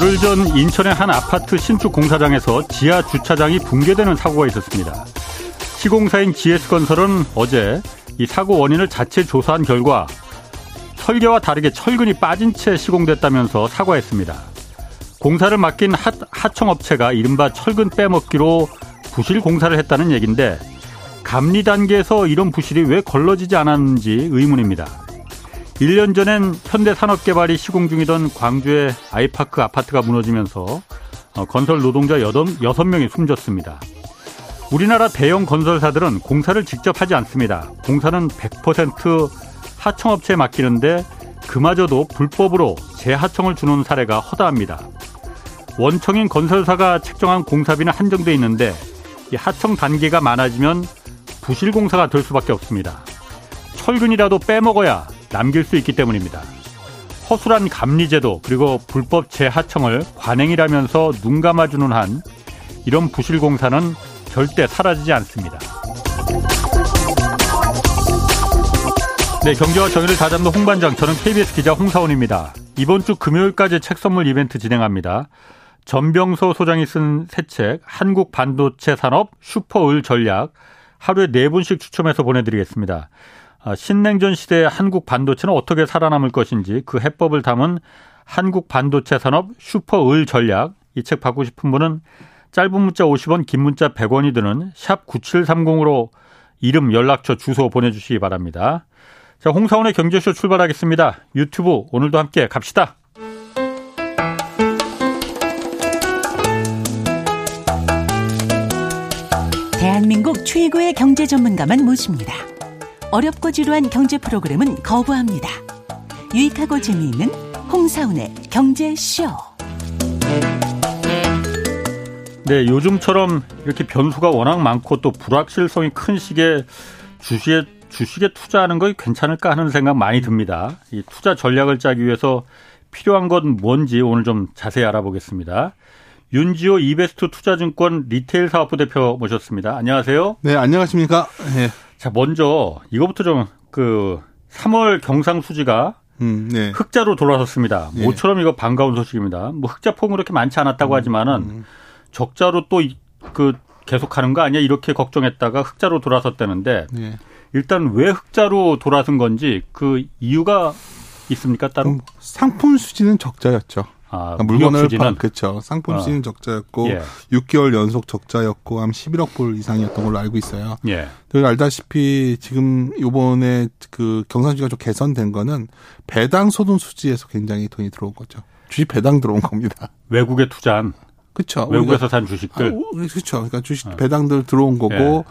열흘 전 인천의 한 아파트 신축 공사장에서 지하 주차장이 붕괴되는 사고가 있었습니다. 시공사인 GS건설은 어제 이 사고 원인을 자체 조사한 결과 설계와 다르게 철근이 빠진 채 시공됐다면서 사과했습니다. 공사를 맡긴 하, 하청업체가 이른바 철근 빼먹기로 부실 공사를 했다는 얘기인데 감리 단계에서 이런 부실이 왜 걸러지지 않았는지 의문입니다. 1년 전엔 현대산업개발이 시공 중이던 광주의 아이파크 아파트가 무너지면서 어, 건설 노동자 6명이 숨졌습니다. 우리나라 대형 건설사들은 공사를 직접 하지 않습니다. 공사는 100% 하청업체에 맡기는데 그마저도 불법으로 재하청을 주는 사례가 허다합니다. 원청인 건설사가 책정한 공사비는 한정돼 있는데 이 하청 단계가 많아지면 부실 공사가 될 수밖에 없습니다. 철근이라도 빼먹어야 남길 수 있기 때문입니다. 허술한 감리제도 그리고 불법 재하청을 관행이라면서 눈 감아주는 한 이런 부실 공사는 절대 사라지지 않습니다. 네, 경제와 정의를 다잡는 홍반장, 저는 KBS 기자 홍사원입니다. 이번 주 금요일까지 책 선물 이벤트 진행합니다. 전병서 소장이 쓴 새 책, 한국 반도체 산업 슈퍼을 전략, 하루에 네 분씩 추첨해서 보내드리겠습니다. 아, 신냉전 시대의 한국 반도체는 어떻게 살아남을 것인지 그 해법을 담은 한국 반도체 산업 슈퍼을 전략, 이 책 받고 싶은 분은 짧은 문자 50원, 긴 문자 100원이 드는 샵 9730으로 이름, 연락처, 주소 보내주시기 바랍니다. 자, 홍사원의 경제쇼 출발하겠습니다. 유튜브 오늘도 함께 갑시다. 대한민국 최고의 경제 전문가만 모십니다. 어렵고 지루한 경제 프로그램은 거부합니다. 유익하고 재미있는 홍사운의 경제쇼. 네, 요즘처럼 이렇게 변수가 워낙 많고 또 불확실성이 큰 시기에 주식에 주식에 투자하는 거 괜찮을까 하는 생각 많이 듭니다. 이 투자 전략을 짜기 위해서 필요한 건 뭔지 오늘 좀 자세히 알아보겠습니다. 윤지호 이베스트 투자증권 리테일 사업부 대표 모셨습니다. 안녕하세요. 네, 안녕하십니까. 네. 자, 먼저 이거부터 좀 그 3월 경상 수지가 음, 네. 흑자로 돌아섰습니다. 네. 모처럼 이거 반가운 소식입니다. 뭐 흑자 폭은 그렇게 많지 않았다고 음, 하지만은 음. 적자로 또 그 계속하는 거 아니야 이렇게 걱정했다가 흑자로 돌아섰다는데 네. 일단 왜 흑자로 돌아선 건지 그 이유가 있습니까 따로? 음, 상품 수지는 적자였죠. 아, 그러니까 물건을 판, 그렇죠. 상품 어. 수지는 적자였고 예. 6개월 연속 적자였고 한 11억 불 이상이었던 걸로 알고 있어요. 예. 그 알다시피 지금 요번에 그 경상지가 좀 개선된 거는 배당 소득 수지에서 굉장히 돈이 들어온 거죠. 주식 배당 들어온 겁니다. 외국에 투자한 그렇죠. 외국에서 산 주식들. 아, 그렇죠. 그러니까 주식 어. 배당들 들어온 거고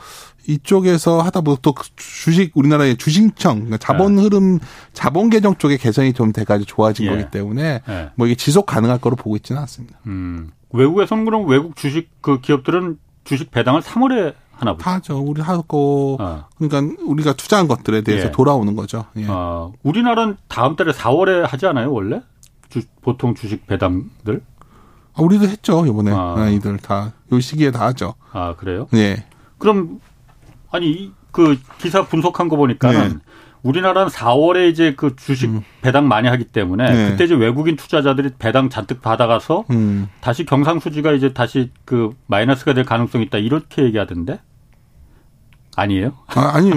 예. 이쪽에서 하다 보면 또 주식 우리나라의 주식청 그러니까 자본 예. 흐름 자본 계정 쪽에 개선이 좀 돼가지고 좋아진 예. 거기 때문에 예. 뭐 이게 지속 가능할 거로 보고 있지는 않습니다. 음. 외국에서는 그럼 외국 주식 그 기업들은 주식 배당을 3월에 하나 보죠. 하죠. 우리 하고 어. 그러니까 우리가 투자한 것들에 대해서 예. 돌아오는 거죠. 예. 어, 우리나라는 다음 달에 4월에 하지 않아요 원래? 주, 보통 주식 배당들? 아, 우리도 했죠 이번에 아. 아 이들 다 요 시기에 다 하죠. 아 그래요? 네. 그럼 아니 그 기사 분석한 거 보니까는 네. 우리나라는 4월에 이제 그 주식 음. 배당 많이 하기 때문에 네. 그때 이제 외국인 투자자들이 배당 잔뜩 받아가서 음. 다시 경상수지가 이제 다시 그 마이너스가 될 가능성이 있다 이렇게 얘기하던데 아니에요? 아, 니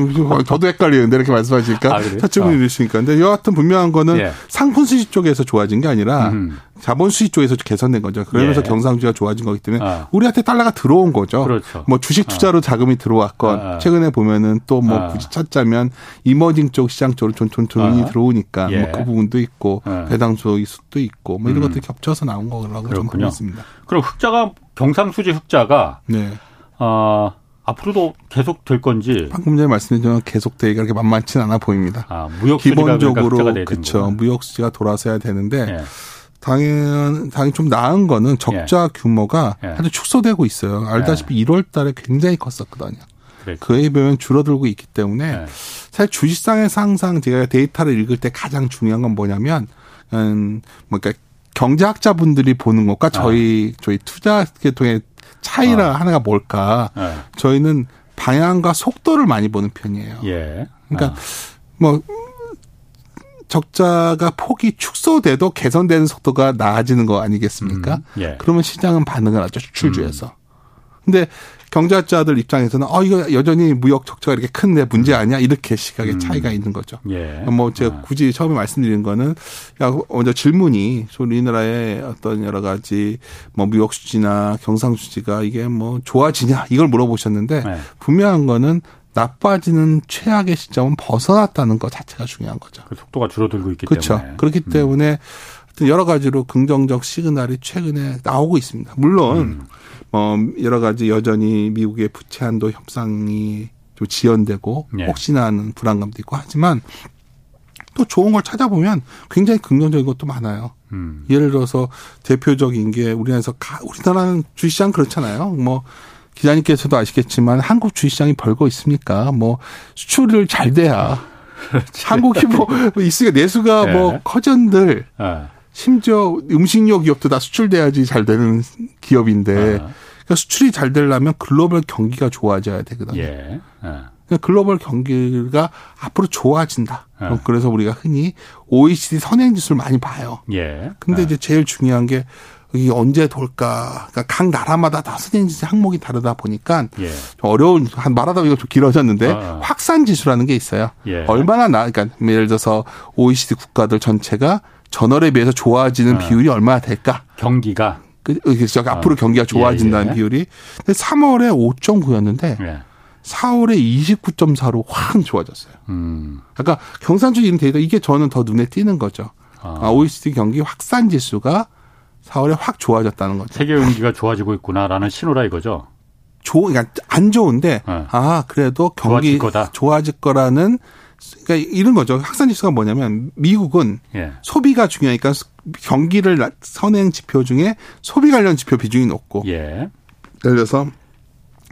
저도 헷갈리는데 이렇게 말씀하시니까 아, 차츰이 이러시니까 근데 여하튼 분명한 거는 예. 상품 수지 쪽에서 좋아진 게 아니라 음. 자본 수지 쪽에서 개선된 거죠. 그러면서 예. 경상주가 좋아진 거기 때문에 아. 우리한테 달러가 들어온 거죠. 그렇죠. 뭐 주식 투자로 아. 자금이 들어왔건 아. 최근에 보면은 또뭐 아. 굳이 찾자면 이머징 쪽 시장 쪽으로 좀 돈이 아. 들어오니까 뭐 예. 뭐그 부분도 있고 배당 수도 있고 뭐 이런 음. 것들이 겹쳐서 나온 거라고 좀 보고 있습니다. 그럼 흑자가 경상수지 흑자가 네. 어, 앞으로도 계속 될 건지 방금 전에 말씀드린 계속 되기가 그렇게 만만치는 않아 보입니다. 아, 무역 기본적으로 그렇죠. 무역 수지가 돌아서야 되는데 예. 당연 당연히 좀 나은 거는 적자 예. 규모가 예. 아주 축소되고 있어요. 알다시피 예. 1월 달에 굉장히 컸었거든요. 그랬죠. 그에 비하면 줄어들고 있기 때문에 예. 사실 주식상에서 항상 제가 데이터를 읽을 때 가장 중요한 건 뭐냐면 음, 뭐 그러니까 경제학자분들이 보는 것과 아. 저희 저희 투자 계통의 차이나 어. 하나가 뭘까? 네. 저희는 방향과 속도를 많이 보는 편이에요. 예. 그러니까 어. 뭐 적자가 폭이 축소돼도 개선되는 속도가 나아지는 거 아니겠습니까? 음, 예. 그러면 시장은 반응을 하죠 수출주에서. 음. 근데 경제학자들 입장에서는 어 이거 여전히 무역 적자가 이렇게 큰데 문제 아니야 이렇게 시각의 음. 차이가 있는 거죠. 예. 뭐 제가 아. 굳이 처음에 말씀드린 거는 야 먼저 질문이 우리나라의 어떤 여러 가지 뭐 무역 수지나 경상 수지가 이게 뭐 좋아지냐 이걸 물어보셨는데 네. 분명한 거는 나빠지는 최악의 시점은 벗어났다는 것 자체가 중요한 거죠. 그 속도가 줄어들고 있기 그렇죠. 때문에. 그렇기 음. 때문에 여러 가지로 긍정적 시그널이 최근에 나오고 있습니다. 물론 음. 뭐 여러 가지 여전히 미국의 부채 한도 협상이 좀 지연되고 예. 혹시나 하는 불안감도 있고 하지만 또 좋은 걸 찾아보면 굉장히 긍정적인 것도 많아요. 음. 예를 들어서 대표적인 게 우리나라에서 가, 우리나라는 주식시장 그렇잖아요. 뭐 기자님께서도 아시겠지만 한국 주식시장이 벌거 있습니까? 뭐 수출을 잘 돼야 한국이 뭐 있으니까 내수가 네. 뭐 커전들 네. 심지어 음식료 기업도 다 수출돼야지 잘 되는 기업인데 네. 그러니까 수출이 잘 되려면 글로벌 경기가 좋아져야 되거든요. 예. 그러니까 글로벌 경기가 앞으로 좋아진다. 그래서 우리가 흔히 OECD 선행 지수를 많이 봐요. 예. 근데 이제 제일 중요한 게 이게 언제 돌까? 그러니까 각 나라마다 다 선행 지수 항목이 다르다 보니까 예. 어려운 한 말하다 보니까 좀 길어졌는데 아. 확산 지수라는 게 있어요. 예. 얼마나 나 그러니까 예를 들어서 OECD 국가들 전체가 전월에 비해서 좋아지는 아. 비율이 얼마나 될까? 경기가 그, 그래서 아. 앞으로 경기가 좋아진다는 예, 예. 비율이 근데 3월에 5.9였는데 예. 4월에 29.4로 확 좋아졌어요. 음. 아까 경산주 이런 데이터 이게 저는 더 눈에 띄는 거죠. 아. OECD 경기 확산 지수가 4월에 확 좋아졌다는 거죠. 세계 경기가 좋아지고 있구나라는 신호라 이거죠. 좋, 그러니까 안 좋은데 네. 아 그래도 경기 좋아질, 거다. 좋아질 거라는 그러니까 이런 거죠. 확산 지수가 뭐냐면 미국은 예. 소비가 중요하니까 경기를 선행 지표 중에 소비 관련 지표 비중이 높고 예. 예를 들어서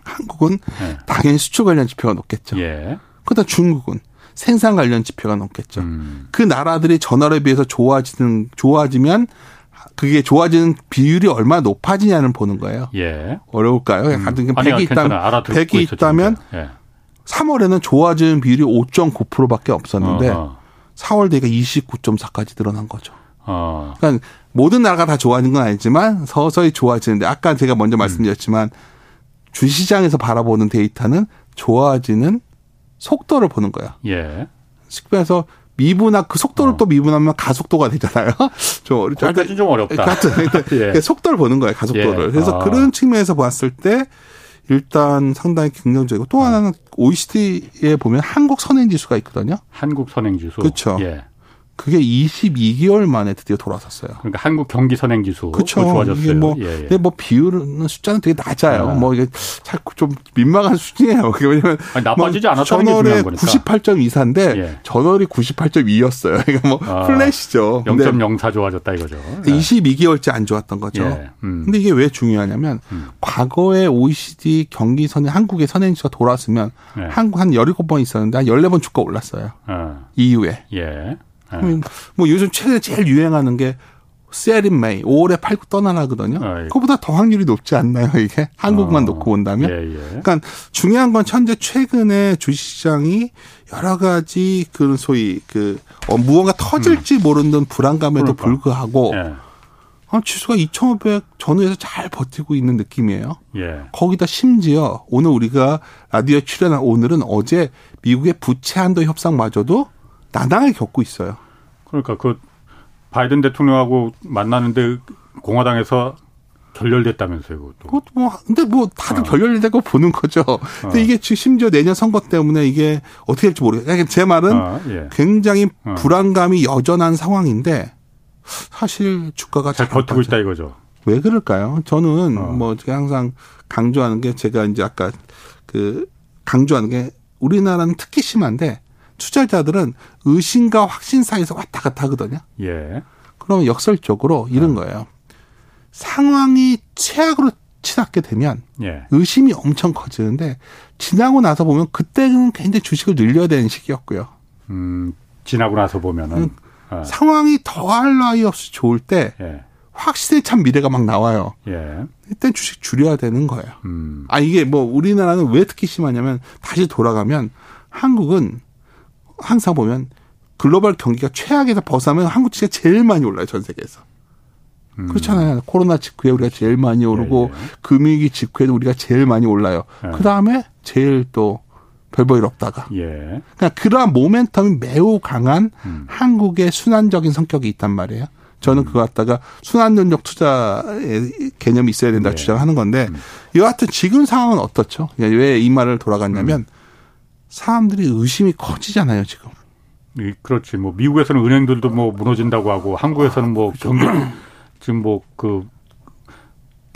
한국은 예. 당연히 수출 관련 지표가 높겠죠. 예. 그러다 중국은 생산 관련 지표가 높겠죠. 음. 그 나라들이 전월에 비해서 좋아지는 좋아지면 그게 좋아지는 비율이 얼마나 높아지냐는 보는 거예요. 예. 어려울까요? 음. 같은 100이 있다면 100이 있다면 예. 3월에는 좋아지는 비율이 5.9%밖에 없었는데 어, 어. 4월 되니까 29.4까지 늘어난 거죠. 어. 그러니까 모든 나라가 다 좋아지는 건 아니지만 서서히 좋아지는데 아까 제가 먼저 음. 말씀드렸지만 주시장에서 바라보는 데이터는 좋아지는 속도를 보는 거야. 예. 그래서 미분하 그 속도를 어. 또 미분하면 가속도가 되잖아요. 좀 어렵죠. 거기까지 좀 어렵다. 같은 예. 속도를 보는 거예요. 가속도를. 예. 그래서 아. 그런 측면에서 봤을 때 일단 상당히 긍정적이고 또 하나는 OECD에 보면 한국 선행 지수가 있거든요. 한국 선행 지수. 그렇죠. 예. 그게 22개월 만에 드디어 돌아섰어요. 그러니까 한국 경기 선행 지수 그렇죠. 좋아졌어요. 이게 뭐, 예, 예. 근데 뭐 비율은 숫자는 되게 낮아요. 아. 뭐 이게 자꾸 좀 민망한 수준이에요. 왜냐면 아니, 나빠지지 뭐 않았다는 전월에 98.24인데 예. 전월이 98.2였어요. 그러니까 뭐 아, 플랫이죠. 0.04 좋아졌다 이거죠. 22개월째 안 좋았던 거죠. 예. 음. 근데 이게 왜 중요하냐면 음. 과거에 OECD 경기 선행 한국의 선행 지수가 돌아왔으면 예. 한국 한 17번 있었는데 한 14번 주가 올랐어요. 아. 이후에. 예. 네. 뭐 요즘 최근에 제일 유행하는 게 세린 메이 5월에 팔고 떠나나거든요. 아, 예. 그거보다 더 확률이 높지 않나요, 이게? 한국만 어. 놓고 본다면? 예, 예. 그러니까 중요한 건 현재 최근에 주식시장이 여러 가지 그 소위 그 어, 무언가 터질지 음. 모르는 불안감에도 그러니까. 불구하고 예. 아, 지수가 2,500 전후에서 잘 버티고 있는 느낌이에요. 예. 거기다 심지어 오늘 우리가 라디오 출연한 오늘은 어제 미국의 부채 한도 협상마저도 나당을 겪고 있어요. 그러니까 그 바이든 대통령하고 만나는데 공화당에서 결렬됐다면서요, 그것도. 그것도 뭐, 근데 뭐 다들 어. 결렬되고 보는 거죠. 근데 어. 이게 심지어 내년 선거 때문에 이게 어떻게 될지 모르겠어요. 제 말은 어, 예. 굉장히 어. 불안감이 여전한 상황인데 사실 주가가 잘, 잘 버티고 있다 이거죠. 왜 그럴까요? 저는 어. 뭐 제가 항상 강조하는 게 제가 이제 아까 그 강조하는 게 우리나라는 특히 심한데 투자자들은 의심과 확신 사이에서 왔다 갔다 하거든요. 예. 그러면 역설적으로 이런 네. 거예요. 상황이 최악으로 치닫게 되면 예. 의심이 엄청 커지는데 지나고 나서 보면 그때는 굉장히 주식을 늘려야 되는 시기였고요. 음, 지나고 나서 보면은 음, 어. 상황이 더할 나위 없이 좋을 때 예. 확실히 참 미래가 막 나와요. 예. 일단 주식 줄여야 되는 거예요. 음. 아 이게 뭐 우리나라는 왜 특히 심하냐면 다시 돌아가면 한국은 항상 보면 글로벌 경기가 최악에서 벗어나면 한국 주식이 제일 많이 올라요 전 세계에서. 음. 그렇잖아요. 코로나 직후에 우리가 제일 많이 오르고 예, 예. 금융위기 직후에도 우리가 제일 많이 올라요. 예. 그 다음에 제일 또 별볼일 없다가. 예. 그러니까 그러한 모멘텀이 매우 강한 음. 한국의 순환적인 성격이 있단 말이에요. 저는 음. 그거 갖다가 순환전력 투자의 개념이 있어야 된다 네. 주장하는 건데 음. 여하튼 지금 상황은 어떻죠? 왜 이 말을 돌아갔냐면 음. 사람들이 의심이 커지잖아요 지금. 그렇지. 뭐 미국에서는 은행들도 뭐 무너진다고 하고 한국에서는 뭐 경기 지금 뭐 그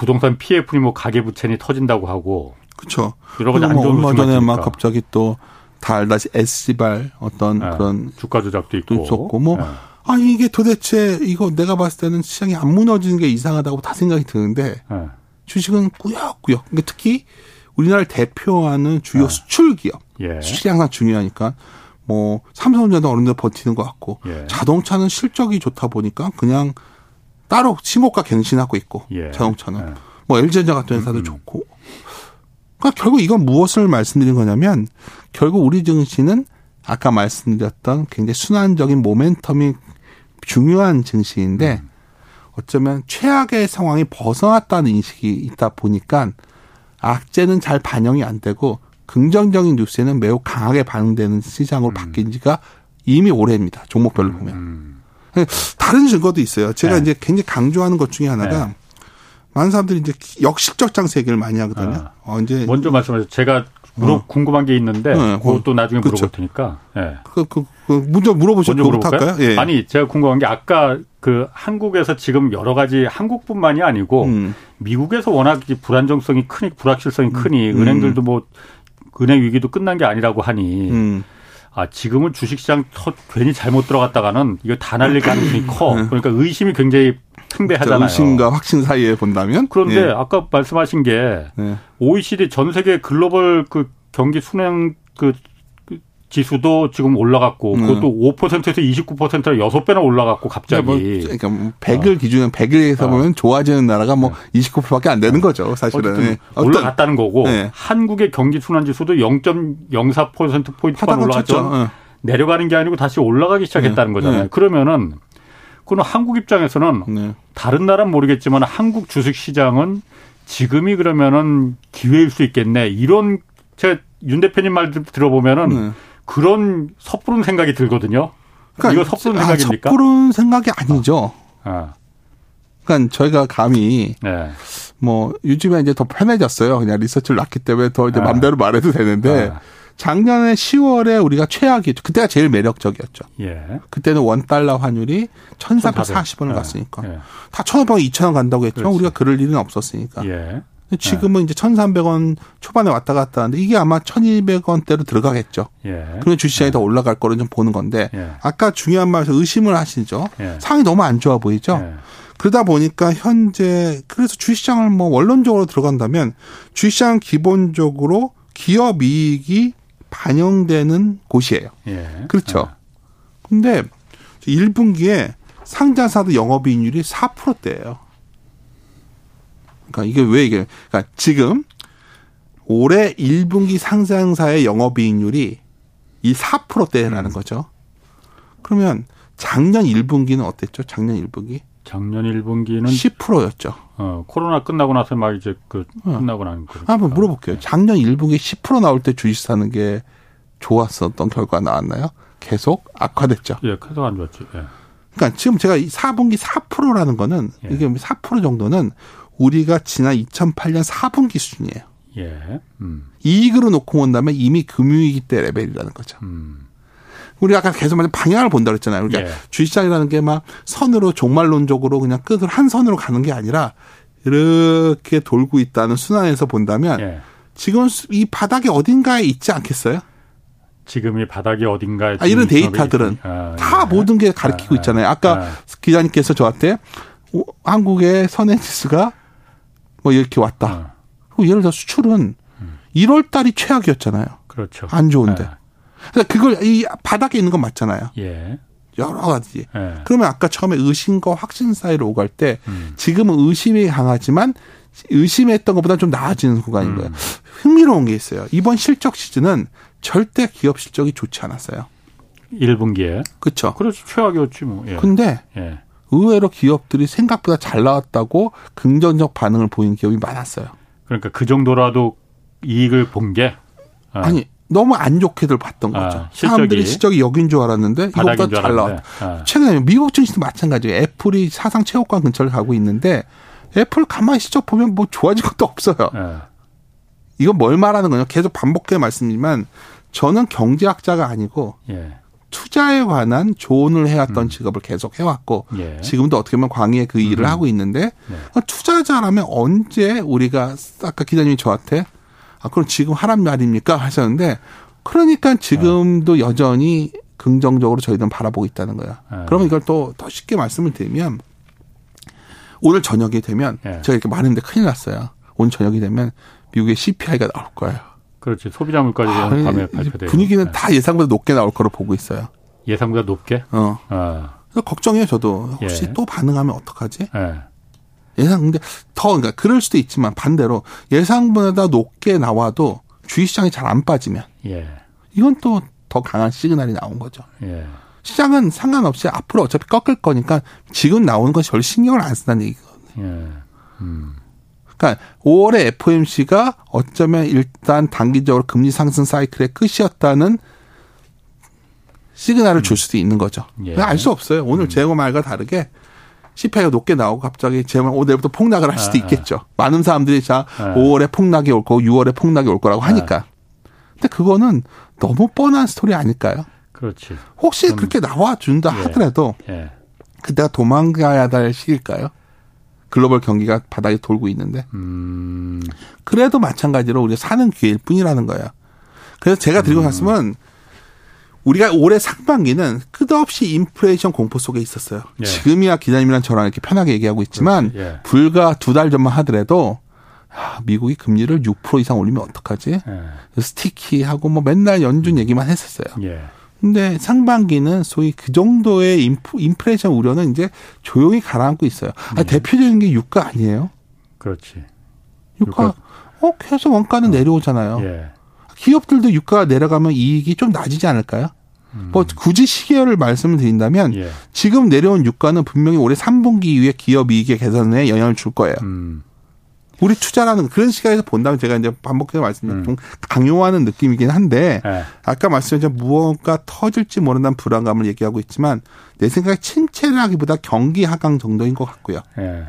부동산 PF니 뭐 가계 부채니 터진다고 하고. 그렇죠. 여러 가지 안 좋은 뭐 얼마 전에 막 갑자기 또 달다시 S발 어떤 네. 그런 주가 조작도 있고 있었고 뭐 네. 아 이게 도대체 이거 내가 봤을 때는 시장이 안 무너지는 게 이상하다고 다 생각이 드는데 네. 주식은 꾸역꾸역. 그러니까 특히 우리나라를 대표하는 주요 네. 수출 기업 예. 수출이 항상 중요하니까 뭐 삼성전자 어느 정도 버티는 것 같고 예. 자동차는 실적이 좋다 보니까 그냥 따로 신고가 갱신하고 있고 예. 자동차는 예. 뭐 LG전자 같은 회사도 음. 좋고 그러니까 결국 이건 무엇을 말씀드린 거냐면 결국 우리 증시는 아까 말씀드렸던 굉장히 순환적인 모멘텀이 중요한 증시인데 음. 어쩌면 최악의 상황이 벗어났다는 인식이 있다 보니까 악재는 잘 반영이 안 되고 긍정적인 뉴스에는 매우 강하게 반응되는 시장으로 음. 바뀐 지가 이미 오래입니다. 종목별로 음. 보면. 음. 다른 증거도 있어요. 제가 네. 이제 굉장히 강조하는 것 중에 하나가 네. 많은 사람들이 이제 역실적 장세 얘기를 많이 하거든요. 아. 어, 이제 먼저 말씀하세요. 제가 물어 어. 궁금한 게 있는데 네. 그것도 나중에 그렇죠. 물어볼 테니까. 예. 그, 그, 그 먼저 물어보시죠. 먼저 물어볼까요? 예. 아니 제가 궁금한 게 아까 그 한국에서 지금 여러 가지 한국뿐만이 아니고 음. 미국에서 워낙 불안정성이 크니 불확실성이 크니 음. 은행들도 뭐 은행 위기도 끝난 게 아니라고 하니. 음. 아, 지금은 주식시장 터, 괜히 잘못 들어갔다가는 이거 다 날릴 가능성이 커. 네. 그러니까 의심이 굉장히 팽배하잖아요. 의심과 확신 사이에 본다면. 그런데 예. 아까 말씀하신 게 네. OECD 전 세계 글로벌 그 경기 순행 그 지수도 지금 올라갔고 음. 그것도 음. 5%에서 29%라 6배나 올라갔고 갑자기. 뭐, 그러니까 100을 어. 기준은 100일에서 어. 보면 좋아지는 나라가 뭐 29%밖에 안 되는 거죠, 사실은. 네. 올라갔다는 거고 네. 한국의 경기 순환 지수도 0.04% 포인트만 올라갔죠. 어. 내려가는 게 아니고 다시 올라가기 시작했다는 네. 거잖아요. 네. 그러면은 그는 한국 입장에서는 네. 다른 나라는 모르겠지만 한국 주식 시장은 지금이 그러면은 기회일 수 있겠네. 이런 제 윤 대표님 말 들어보면은 네. 그런 섣부른 생각이 들거든요. 그러니까 이거 섣부른 아, 생각입니까? 섣부른 생각이 아니죠. 아. 그러니까 저희가 감히 네. 뭐 요즘에 이제 더 편해졌어요. 그냥 리서치를 낳기 때문에 더 이제 아. 맘대로 말해도 되는데 아. 작년에 10월에 우리가 최악이었죠. 그때가 제일 매력적이었죠. 예. 그때는 원 달러 환율이 1,440원을 예. 갔으니까. 예. 다 1,500원, 2,000원 간다고 했지만 그렇지. 우리가 그럴 일은 없었으니까. 예. 지금은 이제 1,300원 초반에 왔다 갔다 하는데 이게 아마 1,200원대로 들어가겠죠. 예. 그러면 주시장이 예. 더 올라갈 거를 좀 보는 건데 예. 아까 중요한 말에서 의심을 하시죠. 예. 상황이 너무 안 좋아 보이죠. 예. 그러다 보니까 현재 그래서 주식시장을 뭐 원론적으로 들어간다면 주식시장 기본적으로 기업 이익이 반영되는 곳이에요. 예. 그렇죠. 예. 근데 1분기에 상장사도 영업이익률이 4%대예요. 그러니까 이게 왜 이게 그러니까 지금 올해 1분기 상장사의 영업이익률이 이 4%대라는 음. 거죠. 그러면 작년 1분기는 어땠죠? 작년 1분기? 작년 1분기는 10%였죠. 어, 코로나 끝나고 나서 막 이제 그 어. 끝나고 나는 거. 한번 물어볼게요. 작년 1분기 10% 나올 때 주식 사는 게 좋았었던 결과 나왔나요? 계속 악화됐죠. 예, 계속 안 좋았지. 예. 그러니까 지금 제가 이 4분기 4%라는 거는 예. 이게 4% 정도는 우리가 지난 2008년 4분기 수준이에요. 예. 음. 이익으로 놓고 본다면 이미 금융위기 때 레벨이라는 거죠. 음. 우리가 아까 계속 말한 방향을 본다 그랬잖아요. 그러니까 예. 주식시장이라는 게 막 선으로 종말론적으로 그냥 끝을 한 선으로 가는 게 아니라 이렇게 돌고 있다는 순환에서 본다면 예. 지금 이 바닥에 어딘가에 있지 않겠어요? 지금 이 바닥이 어딘가에 아, 이런 데이터들은 아, 다 예. 모든 게 가리키고 아, 있잖아요. 아까 아. 기자님께서 저한테 한국의 선행지수가 뭐 이렇게 왔다. 어. 예를 들어 수출은 음. 1월 달이 최악이었잖아요. 그렇죠. 안 좋은데. 네. 그래서 그걸 이 바닥에 있는 건 맞잖아요. 예. 여러 가지. 예. 그러면 아까 처음에 의심과 확신 사이로 오갈 때 음. 지금은 의심이 강하지만 의심했던 것보다 좀 나아지는 구간인 음. 거예요. 흥미로운 게 있어요. 이번 실적 시즌은 절대 기업 실적이 좋지 않았어요. 1분기에. 그렇죠. 그렇죠. 최악이었지 뭐. 예. 근데 예. 의외로 기업들이 생각보다 잘 나왔다고 긍정적 반응을 보인 기업이 많았어요. 그러니까 그 정도라도 이익을 본 게. 어. 아니 너무 안 좋게들 봤던 아, 거죠. 아, 사람들이 실적이 여긴 줄 알았는데 이것보다 잘 나왔다. 아. 최근에 미국 증시도 마찬가지예요. 애플이 사상 최고가 근처를 가고 있는데 애플 가만히 실적 보면 뭐 좋아진 것도 없어요. 예. 이건 뭘 말하는 거냐? 계속 반복해 말씀이지만 저는 경제학자가 아니고 예. 투자에 관한 조언을 해왔던 음. 직업을 계속 해왔고 예. 지금도 어떻게 보면 광의에 그 일을 음. 하고 있는데 네. 투자자라면 언제 우리가 아까 기자님이 저한테 아 그럼 지금 하란 말입니까 하셨는데 그러니까 지금도 어. 여전히 긍정적으로 저희는 바라보고 있다는 거야. 예. 그러면 이걸 또 더 쉽게 말씀을 드리면 오늘 저녁이 되면 예. 제가 이렇게 많은데 큰일 났어요. 오늘 저녁이 되면 미국의 CPI가 나올 거예요. 그렇지. 소비자 물가지 아, 밤에 발표돼요. 분위기는 네. 다 예상보다 높게 나올 거로 보고 있어요. 예상보다 높게? 어. 아. 그래서 걱정해요, 저도. 혹시 예. 또 반응하면 어떡하지? 예. 예상, 근데 더, 그러니까 그럴 수도 있지만 반대로 예상보다 높게 나와도 주식 시장이 잘 안 빠지면. 예. 이건 또 더 강한 시그널이 나온 거죠. 예. 시장은 상관없이 앞으로 어차피 꺾을 거니까 지금 나오는 건 별 신경을 안 쓴다는 얘기거든요. 예. 음. 그러니까 5월에 FOMC가 어쩌면 일단 단기적으로 금리 상승 사이클의 끝이었다는 시그널을 줄 수도 있는 거죠. 예. 알수 없어요. 오늘 음. 제고 말과 다르게 CPI가 높게 나오고 갑자기 제말 오늘부터 폭락을 할 수도 아, 아. 있겠죠. 아. 많은 사람들이 자 아. 5월에 폭락이 올 거고 6월에 폭락이 올 거라고 하니까. 아. 근데 그거는 너무 뻔한 스토리 아닐까요? 그렇지. 혹시 음. 그렇게 나와 준다 예. 하더라도 예. 그때가 도망가야 될 시기일까요? 글로벌 경기가 바닥에 돌고 있는데. 음. 그래도 마찬가지로 우리가 사는 기회일 뿐이라는 거예요. 그래서 제가 드리고 음. 말씀은 우리가 올해 상반기는 끝없이 인플레이션 공포 속에 있었어요. 예. 지금이야 기자님이랑 저랑 이렇게 편하게 얘기하고 있지만 예. 불과 두 달 전만 하더라도 야, 미국이 금리를 6% 이상 올리면 어떡하지? 예. 스티키하고 뭐 맨날 연준 얘기만 했었어요. 예. 근데 상반기는 소위 그 정도의 인프, 인플레이션 우려는 이제 조용히 가라앉고 있어요. 아, 네. 대표적인 게 유가 아니에요? 그렇지. 유가, 유가. 어, 계속 원가는 어. 내려오잖아요. 예. 기업들도 유가가 내려가면 이익이 좀 낮아지지 않을까요? 음. 뭐 굳이 시계열을 말씀을 드린다면 예. 지금 내려온 유가는 분명히 올해 3분기 이후에 기업 이익의 개선에 영향을 줄 거예요. 음. 우리 투자라는 그런 시각에서 본다면 제가 이제 반복해서 말씀드린 음. 좀 강요하는 느낌이긴 한데 네. 아까 말씀하신 무언가 터질지 모른다는 불안감을 얘기하고 있지만 내 생각에 침체라기보다 경기 하강 정도인 것 같고요. 네.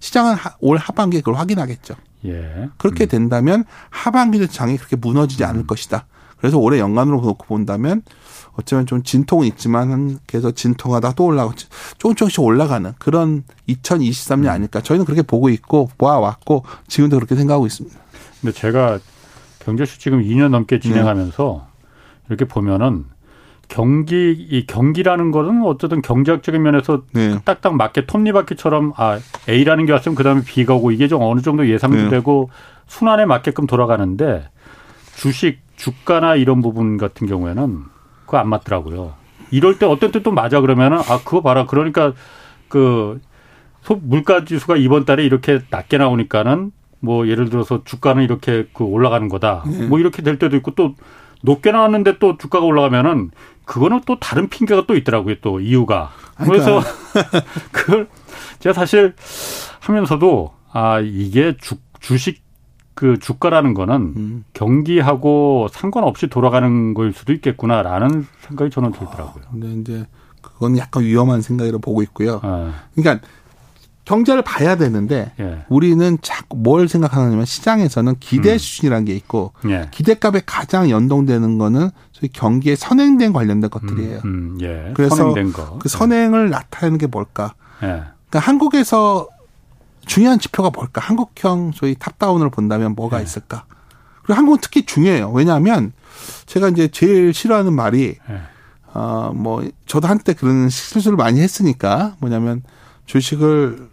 시장은 올 하반기에 그걸 확인하겠죠. 예. 그렇게 음. 된다면 하반기도 장이 그렇게 무너지지 않을 음. 것이다. 그래서 올해 연간으로 놓고 본다면 어쩌면 좀 진통은 있지만 계속 진통하다 또 올라가고 조금 조금씩 올라가는 그런 2023년 음. 아닐까. 저희는 그렇게 보고 있고 보아왔고 지금도 그렇게 생각하고 있습니다. 근데 제가 경제쇼 지금 2년 넘게 진행하면서 네. 이렇게 보면은 경기 이 경기라는 거는 어쨌든 경제학적인 면에서 네. 딱딱 맞게 톱니바퀴처럼 아 A라는 게 왔으면 그다음에 B가 오고 이게 좀 어느 정도 예상도 네. 되고 순환에 맞게끔 돌아가는데 주식 주가나 이런 부분 같은 경우에는 그거 안 맞더라고요. 이럴 때 어떤 때 또 맞아 그러면은 아 그거 봐라 그러니까 그 물가 지수가 이번 달에 이렇게 낮게 나오니까는 뭐 예를 들어서 주가는 이렇게 그 올라가는 거다. 네. 뭐 이렇게 될 때도 있고 또 높게 나왔는데 또 주가가 올라가면은 그거는 또 다른 핑계가 또 있더라고요. 또 이유가. 그래서 그러니까. 그걸 제가 사실 하면서도 아 이게 주, 주식 그 주가라는 거는 음. 경기하고 상관없이 돌아가는 거일 수도 있겠구나라는 생각이 저는 들더라고요. 근데 이제 그건 약간 위험한 생각이라고 보고 있고요. 아. 그러니까 경제를 봐야 되는데 예. 우리는 자꾸 뭘 생각하느냐면 시장에서는 기대 음. 수준이라는 게 있고 예. 기대값에 가장 연동되는 거는 소위 경기에 선행된 관련된 것들이에요. 음, 음, 예. 그래서 그 선행을 나타내는 게 뭘까? 예. 그러니까 한국에서 중요한 지표가 뭘까? 한국형 소위 탑다운을 본다면 뭐가 네. 있을까? 그리고 한국은 특히 중요해요. 왜냐하면 제가 이제 제일 싫어하는 말이 네. 어뭐 저도 한때 그런 실수를 많이 했으니까 뭐냐면 주식을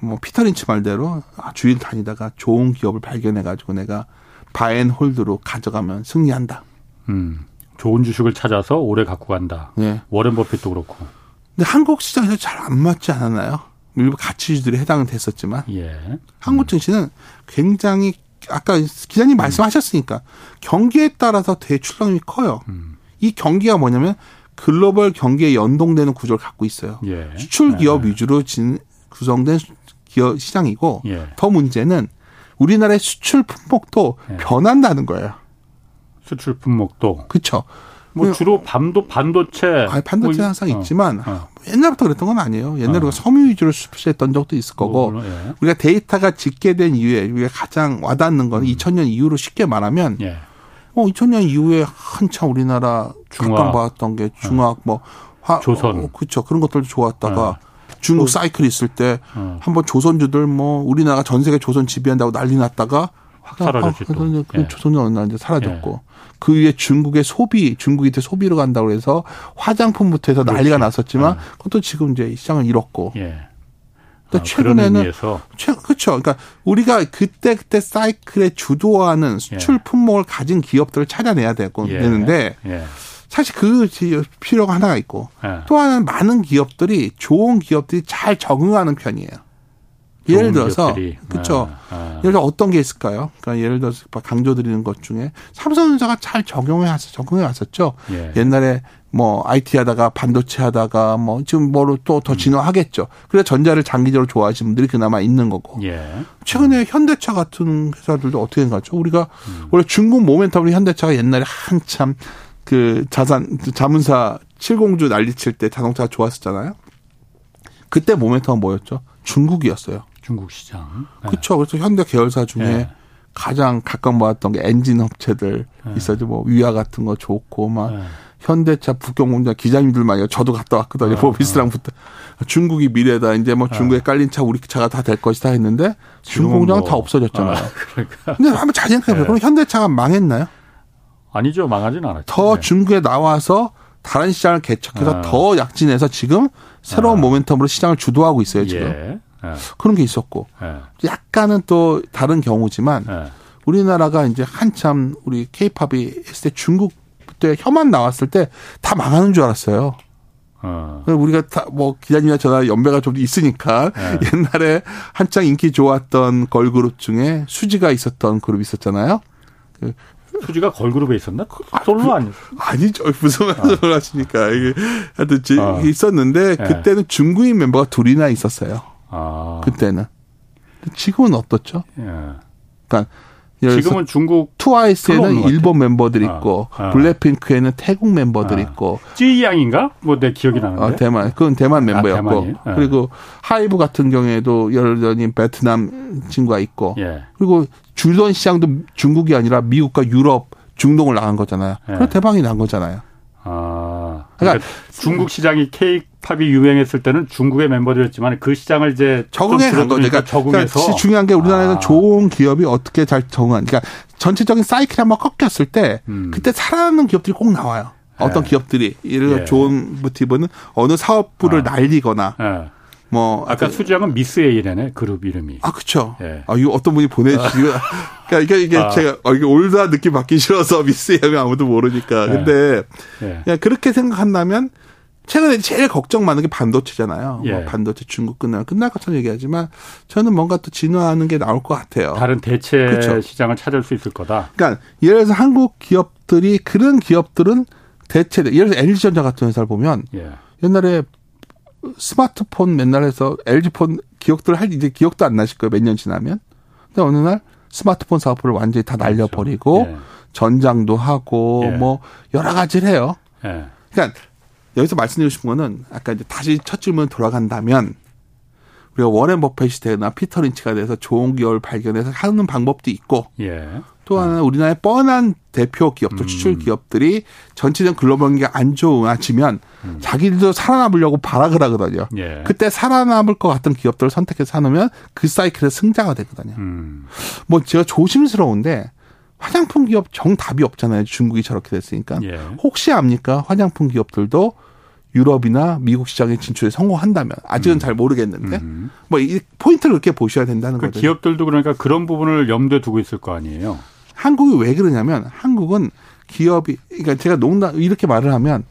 뭐 피터 린치 말대로 아, 주일 다니다가 좋은 기업을 발견해 가지고 내가 바앤 홀드로 가져가면 승리한다. 음. 좋은 주식을 찾아서 오래 갖고 간다. 네. 워렌 버핏도 그렇고. 근데 한국 시장에서 잘 안 맞지 않았나요? 일부 가치주들이 해당은 됐었지만 예. 한국 증시는 굉장히 아까 기자님 말씀하셨으니까 경기에 따라서 대출렁이 커요. 음. 이 경기가 뭐냐면 글로벌 경기에 연동되는 구조를 갖고 있어요. 예. 수출 기업 예. 위주로 진, 구성된 기업 시장이고 예. 더 문제는 우리나라의 수출 품목도 예. 변한다는 거예요. 수출 품목도. 그렇죠. 뭐 주로 밤도 반도체. 아, 반도체 뭐, 항상 어, 있지만 어. 옛날부터 그랬던 건 아니에요. 옛날에 어. 섬유 위주로 수출했던 적도 있을 거고 뭐, 예. 우리가 데이터가 집계된 이후에 우리가 가장 와닿는 건 음. 2000년 이후로 쉽게 말하면 예. 어 2000년 이후에 한참 우리나라 각광받았던 게 중학 뭐 화, 조선 어, 그렇죠 그런 것들도 좋았다가 예. 중국 사이클 있을 때 어. 한번 조선주들 뭐 우리나라 전 세계 조선 지배한다고 난리 났다가 확 사라졌죠. 아, 그 예. 조선이 어느 날 이제 사라졌고 예. 그 위에 중국의 소비, 중국이 때 소비로 간다고 해서 화장품부터 해서 난리가 났었지만 예. 그것도 지금 이제 시장을 잃었고. 예. 아, 최근에는 최 그렇죠. 그러니까 우리가 그때 그때 사이클에 주도하는 수출 예. 품목을 가진 기업들을 찾아내야 되고 예. 되는데 예. 사실 그 필요가 하나가 있고 예. 또 하나는 많은 기업들이 좋은 기업들이 잘 적응하는 편이에요. 예를 들어서 그렇죠. 아, 아. 예를 들어 어떤 게 있을까요? 그러니까 예를 들어서 강조드리는 것 중에 삼성전자가 잘 적용해 왔 적응해 왔었죠. 예. 옛날에 뭐 IT 하다가 반도체 하다가 뭐 지금 뭐로 또더 음. 진화하겠죠. 그래서 전자를 장기적으로 좋아하시는 분들이 그나마 있는 거고. 예. 최근에 음. 현대차 같은 회사들도 어떻게 된가죠? 우리가 음. 원래 중국 모멘텀으로 현대차가 옛날에 한참 그 자산 자문사 70주 난리칠 때 자동차가 좋았었잖아요. 그때 모멘텀은 뭐였죠? 중국이었어요. 중국 시장. 네. 그렇죠. 그래서 현대 계열사 중에 네. 가장 가까운 모았던 게 엔진 업체들 네. 있어죠. 뭐 위아 같은 거 좋고 막 네. 현대차 북경공장 기자님들 많이 저도 갔다 왔거든요. 보비스랑 붙어. 중국이 미래다. 이제 뭐 중국에 깔린 차 우리 차가 다 될 것이다 했는데 중국 공장은 뭐. 다 없어졌잖아요. 아, 그러니까. 근데 한번 잘 생각해 보세요. 그럼 현대차가 망했나요? 아니죠. 망하진 않았죠. 더 네. 중국에 나와서 다른 시장을 개척해서 아. 더 약진해서 지금 새로운 아. 모멘텀으로 시장을 주도하고 있어요, 지금. 예. 예. 그런 게 있었고. 예. 약간은 또 다른 경우지만 예. 우리나라가 이제 한참 우리 케이팝이 했을 때 중국 때 혐한 나왔을 때 다 망하는 줄 알았어요. 어. 우리가 다 뭐 기자님이나 저나 연배가 좀 있으니까 네. 옛날에 한창 인기 좋았던 걸그룹 중에 수지가 있었던 그룹 있었잖아요. 그 수지가 걸그룹에 있었나? 그 솔로 아니? 아니죠. 무슨 말씀을 아. 하시니까 이게 하여튼 아. 있었는데 네. 그때는 중국인 멤버가 둘이나 있었어요. 아. 그때는. 지금은 어떻죠? 예. 그러니까 지금은 중국 트와이스에는 일본 멤버들 아, 있고 아, 아. 블랙핑크에는 태국 멤버들 아. 있고 찌양인가? 뭐 내 기억이 나는데. 어, 대만. 그건 대만 아, 멤버였고. 아, 그리고 하이브 같은 경우에도 여전히 베트남 친구가 있고. 예. 그리고 주전 시장도 중국이 아니라 미국과 유럽, 중동을 나간 거잖아요. 예. 그래서 대박이 난 거잖아요. 아. 그러니까, 그러니까 중국 시장이 케이팝이 유행했을 때는 중국의 멤버들이었지만 그 시장을 이제 적응해 간 거죠. 그러니까 적응해서 그러니까 중요한 게 우리나라에는 아. 좋은 기업이 어떻게 잘 적응한. 그러니까 전체적인 사이클이 한번 꺾였을 때 음. 그때 살아남는 기업들이 꼭 나와요. 어떤 네. 기업들이 예를 들어 예. 좋은 모티브는 어느 사업부를 아. 날리거나 예. 뭐 아까 그, 수지양은 미스 A라네 그룹 이름이. 아 그렇죠. 예. 아 이거 어떤 분이 보내주시고 그러니까 이게 이게 아. 제가 어, 이게 올다 느낌 받기 싫어서 미스 A면 아무도 모르니까. 예. 근데 예. 그냥 그렇게 생각한다면 최근에 제일 걱정 많은 게 반도체잖아요. 뭐 예. 뭐 반도체 중국 끝나면 끝날 것처럼 얘기하지만 저는 뭔가 또 진화하는 게 나올 것 같아요. 다른 대체 그렇죠. 시장을 찾을 수 있을 거다. 그러니까 예를 들어서 한국 기업들이 그런 기업들은 대체 예를 들어 LG전자 같은 회사를 보면 예. 옛날에 스마트폰 맨날 해서 LG폰 기억들 할 이제 기억도 안 나실 거예요. 몇 년 지나면. 근데 어느 날 스마트폰 사업을 완전히 다 그렇죠. 날려버리고 그렇죠. 예. 전장도 하고 예. 뭐 여러 가지를 해요. 예. 그러니까 여기서 말씀드리고 싶은 거는 아까 이제 다시 첫 질문 돌아간다면 우리가 워렌 버핏이 되거나 피터 린치가 돼서 좋은 기업을 발견해서 하는 방법도 있고 예. 또 하나 우리나라의 뻔한 대표 기업들, 음. 추출 기업들이 전체적 글로벌 경기가 안 좋아지면 음. 자기들도 살아남으려고 발악을 하거든요. 예. 그때 살아남을 것 같은 기업들을 선택해서 사놓으면 그 사이클의 승자가 되거든요. 음. 뭐 제가 조심스러운데 화장품 기업 정답이 없잖아요. 중국이 저렇게 됐으니까. 예. 혹시 압니까? 화장품 기업들도 유럽이나 미국 시장에 진출에 성공한다면 아직은 음. 잘 모르겠는데 음. 뭐이 포인트를 그렇게 보셔야 된다는 그 거죠. 기업들도 그러니까 그런 부분을 염두에 두고 있을 거 아니에요. 한국이 왜 그러냐면 한국은 기업이 그러니까 제가 농담 이렇게 말을 하면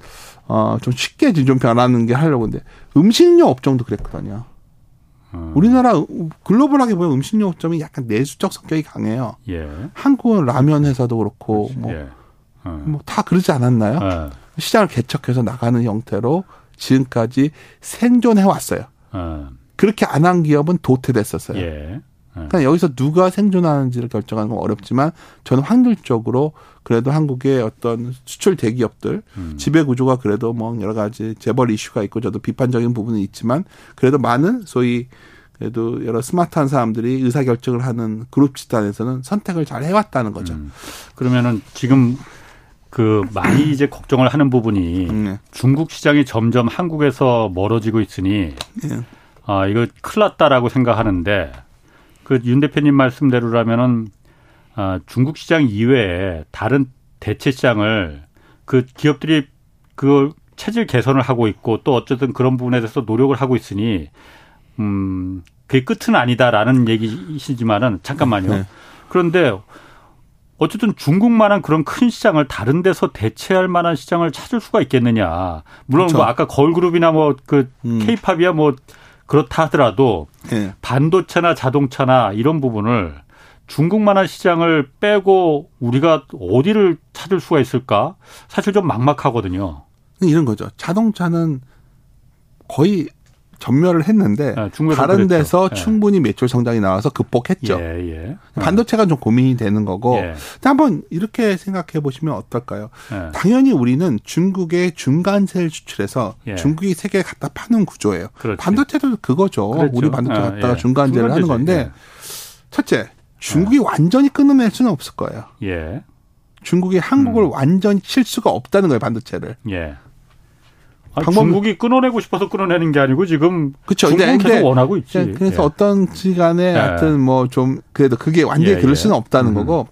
어좀 쉽게 좀 변하는 게 하려고 하는데 음식료 업종도 그랬거든요. 음. 우리나라 글로벌하게 보면 음식료 업종이 약간 내수적 성격이 강해요. 예. 한국은 라면 회사도 그렇고 뭐다 예. 음. 뭐 그러지 않았나요? 예. 시장을 개척해서 나가는 형태로 지금까지 생존해 왔어요. 어. 그렇게 안 한 기업은 도태됐었어요. 예. 그러니까 여기서 누가 생존하는지를 결정하는 건 어렵지만 저는 확률적으로 그래도 한국의 어떤 수출 대기업들 음. 지배 구조가 그래도 뭐 여러 가지 재벌 이슈가 있고 저도 비판적인 부분은 있지만 그래도 많은 소위 그래도 여러 스마트한 사람들이 의사 결정을 하는 그룹 집단에서는 선택을 잘 해왔다는 거죠. 음. 그러면은 지금 그 많이 이제 걱정을 하는 부분이 네. 중국 시장이 점점 한국에서 멀어지고 있으니 네. 아 이거 큰일 났다라고 생각하는데 그 윤 대표님 말씀대로라면은 아 중국 시장 이외에 다른 대체 시장을 그 기업들이 그 체질 개선을 하고 있고 또 어쨌든 그런 부분에 대해서 노력을 하고 있으니 음, 그게 끝은 아니다라는 얘기이시지만은 잠깐만요. 네. 그런데 어쨌든 중국만한 그런 큰 시장을 다른 데서 대체할 만한 시장을 찾을 수가 있겠느냐. 물론 그렇죠. 뭐 아까 걸그룹이나 뭐그 음. 케이팝이야 뭐 그렇다 하더라도 네. 반도체나 자동차나 이런 부분을 중국만한 시장을 빼고 우리가 어디를 찾을 수가 있을까? 사실 좀 막막하거든요. 이런 거죠. 자동차는 거의 전멸을 했는데 아, 다른 데서 예. 충분히 매출 성장이 나와서 극복했죠. 예, 예. 반도체가 좀 고민이 되는 거고. 예. 한번 이렇게 생각해 보시면 어떨까요? 예. 당연히 우리는 중국의 중간세를 추출해서 예. 중국이 세계에 갖다 파는 구조예요. 그렇지. 반도체도 그거죠. 그렇죠. 우리 반도체 아, 갖다가 중간재를 하는 건데 첫째, 중국이 완전히 끊어낼 수는 없을 거예요. 중국이 한국을 음. 완전히 칠 수가 없다는 거예요, 반도체를. 아, 방법... 중국이 끊어내고 싶어서 끊어내는 게 아니고 지금 그쵸. 중국은 근데, 계속 원하고 있지. 그래서 예. 어떤 시간에 예. 하여튼 뭐 좀 그래도 그게 완전히 예, 그럴 예. 수는 없다는 음. 거고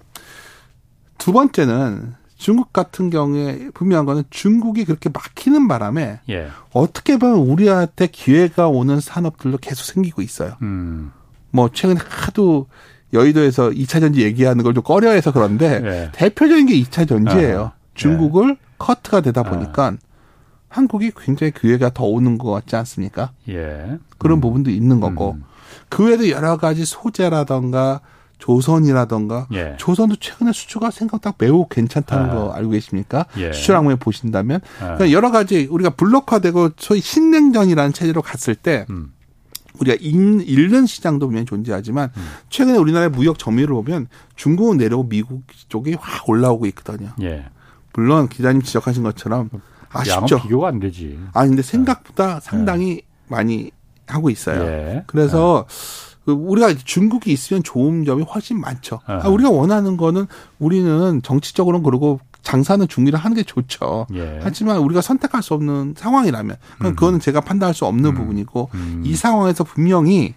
두 번째는 중국 같은 경우에 분명한 거는 중국이 그렇게 막히는 바람에 예. 어떻게 보면 우리한테 기회가 오는 산업들도 계속 생기고 있어요. 음. 뭐 최근에 하도 여의도에서 2차 전지 얘기하는 걸 좀 꺼려해서 그런데 예. 대표적인 게 2차 전지예요. 아. 중국을 커트가 되다 보니까 아. 한국이 굉장히 기회가 더 오는 것 같지 않습니까? 예. 그런 음. 부분도 있는 거고 음. 그 외에도 여러 가지 소재라던가 조선이라던가 예. 조선도 최근에 수출가 생각보다 매우 괜찮다는 아. 거 알고 계십니까? 예. 수출 항목에 보신다면 아. 그러니까 여러 가지 우리가 블록화되고 소위 신냉전이라는 체제로 갔을 때 음. 우리가 잃는 시장도 분명히 존재하지만 음. 최근에 우리나라의 무역 점유율을 보면 중국은 내려오고 미국 쪽이 확 올라오고 있거든요. 예. 물론 기자님 지적하신 것처럼 아쉽죠. 비교가 안 되지. 아 근데 생각보다 네. 상당히 네. 많이 하고 있어요. 예. 그래서 네. 우리가 중국이 있으면 좋은 점이 훨씬 많죠. 아, 우리가 원하는 거는 우리는 정치적으로는 그러고 장사는 중리를 하는 게 좋죠. 예. 하지만 우리가 선택할 수 없는 상황이라면 그건, 음. 그거는 제가 판단할 수 없는 음. 부분이고 음. 이 상황에서 분명히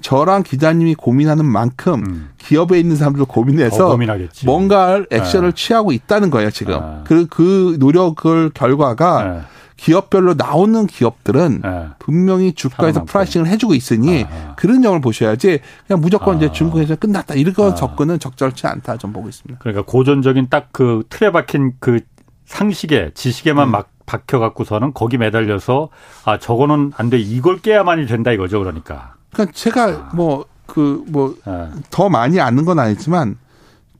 저랑 기자님이 고민하는 만큼 음. 기업에 있는 사람들도 고민해서 뭔가 액션을 네. 취하고 있다는 거예요 지금. 네. 그, 그 노력을 결과가 네. 기업별로 나오는 기업들은 네. 분명히 주가에서 pricing을 해주고 있으니 아. 그런 점을 보셔야지 그냥 무조건 아. 이제 중국에서 끝났다 이런 아. 접근은 적절치 않다 좀 보고 있습니다. 그러니까 고전적인 딱 그 틀에 박힌 그 상식에 지식에만 음. 막 박혀 갖고서는 거기 매달려서 아 저거는 안 돼 이걸 깨야만이 된다 이거죠 그러니까. 그러니까 제가 뭐 그 뭐더 네. 많이 아는 건 아니지만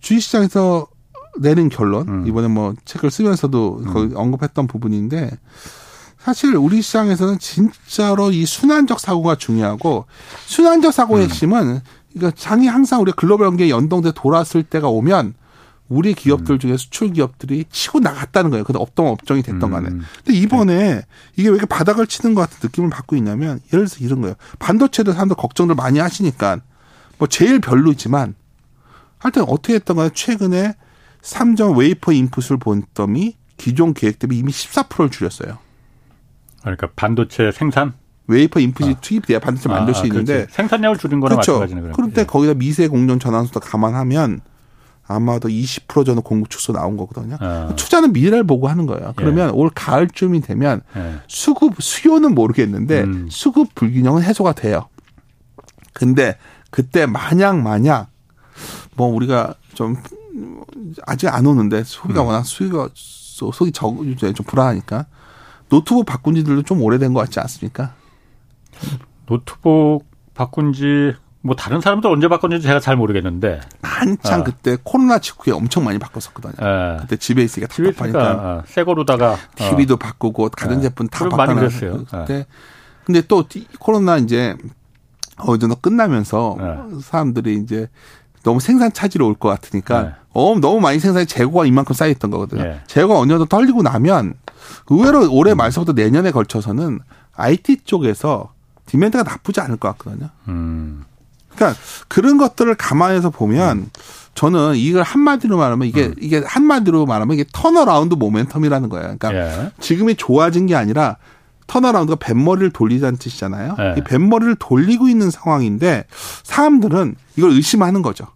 주식 시장에서 내린 결론 음. 이번에 뭐 책을 쓰면서도 음. 거기 언급했던 부분인데 사실 우리 시장에서는 진짜로 이 순환적 사고가 중요하고 순환적 사고의 음. 핵심은 그러니까 장이 항상 우리가 글로벌 경기에 연동돼 돌았을 때가 오면 우리 기업들 음. 중에 수출 기업들이 치고 나갔다는 거예요. 근데 업종 업종이 됐던 간에. 음. 근데 이번에 네. 이게 왜 이렇게 바닥을 치는 것 같은 느낌을 받고 있냐면 예를 들어서 이런 거예요. 반도체도 사람들 걱정들 많이 하시니까 뭐 제일 별로지만 하여튼 어떻게 했던 간에 최근에 삼전 웨이퍼 인풋을 본더이 기존 계획 대비 이미 14%를 줄였어요. 그러니까 반도체 생산? 웨이퍼 인풋이 아. 투입돼야 반도체 만들 아, 수 있는데 그렇지. 생산량을 줄인 거랑 그렇죠. 마찬가지네. 그런데 예. 거기다 미세 공정 전환 loss도 감안하면 아마도 20% 정도 공급 축소 나온 거거든요. 어. 투자는 미래를 보고 하는 거예요. 그러면 예. 올 가을쯤이 되면 예. 수급 수요는 모르겠는데 음. 수급 불균형은 해소가 돼요. 근데 그때 마냥 마냥 뭐 우리가 좀 아직 안 오는데 소비가 음. 워낙 수요가 소비 적, 좀 불안하니까 노트북 바꾼 지들도 좀 오래된 것 같지 않습니까? 노트북 바꾼 지 뭐 다른 사람들 언제 바꿨는지 제가 잘 모르겠는데 한창 어. 그때 코로나 직후에 엄청 많이 바꿨었거든요. 예. 그때 집에 있으니까 답답하니까 어, 새 거로다가 TV도 어. 바꾸고 가전 제품 다 바꿔놨어요. 그때 근데 또 코로나 이제 어느 정도 끝나면서 예. 사람들이 이제 너무 생산 차질로 올것 같으니까 네. 어, 너무 많이 생산이 재고가 이만큼 쌓여있던 거거든요. 네. 재고가 어느 정도 털리고 나면 의외로 올해 음. 말서부터 내년에 걸쳐서는 IT 쪽에서 demand가 나쁘지 않을 것 같거든요. 음. 그러니까 그런 것들을 감안해서 보면 음. 저는 이걸 한마디로 말하면 이게 음. 이게 한마디로 말하면 이게 turnaround 모멘텀이라는 거예요. 그러니까 예. 지금이 좋아진 게 아니라 턴어라운드가 뱃머리를 돌리자는 뜻이잖아요. 예. 이 뱃머리를 돌리고 있는 상황인데 사람들은 이걸 의심하는 거죠.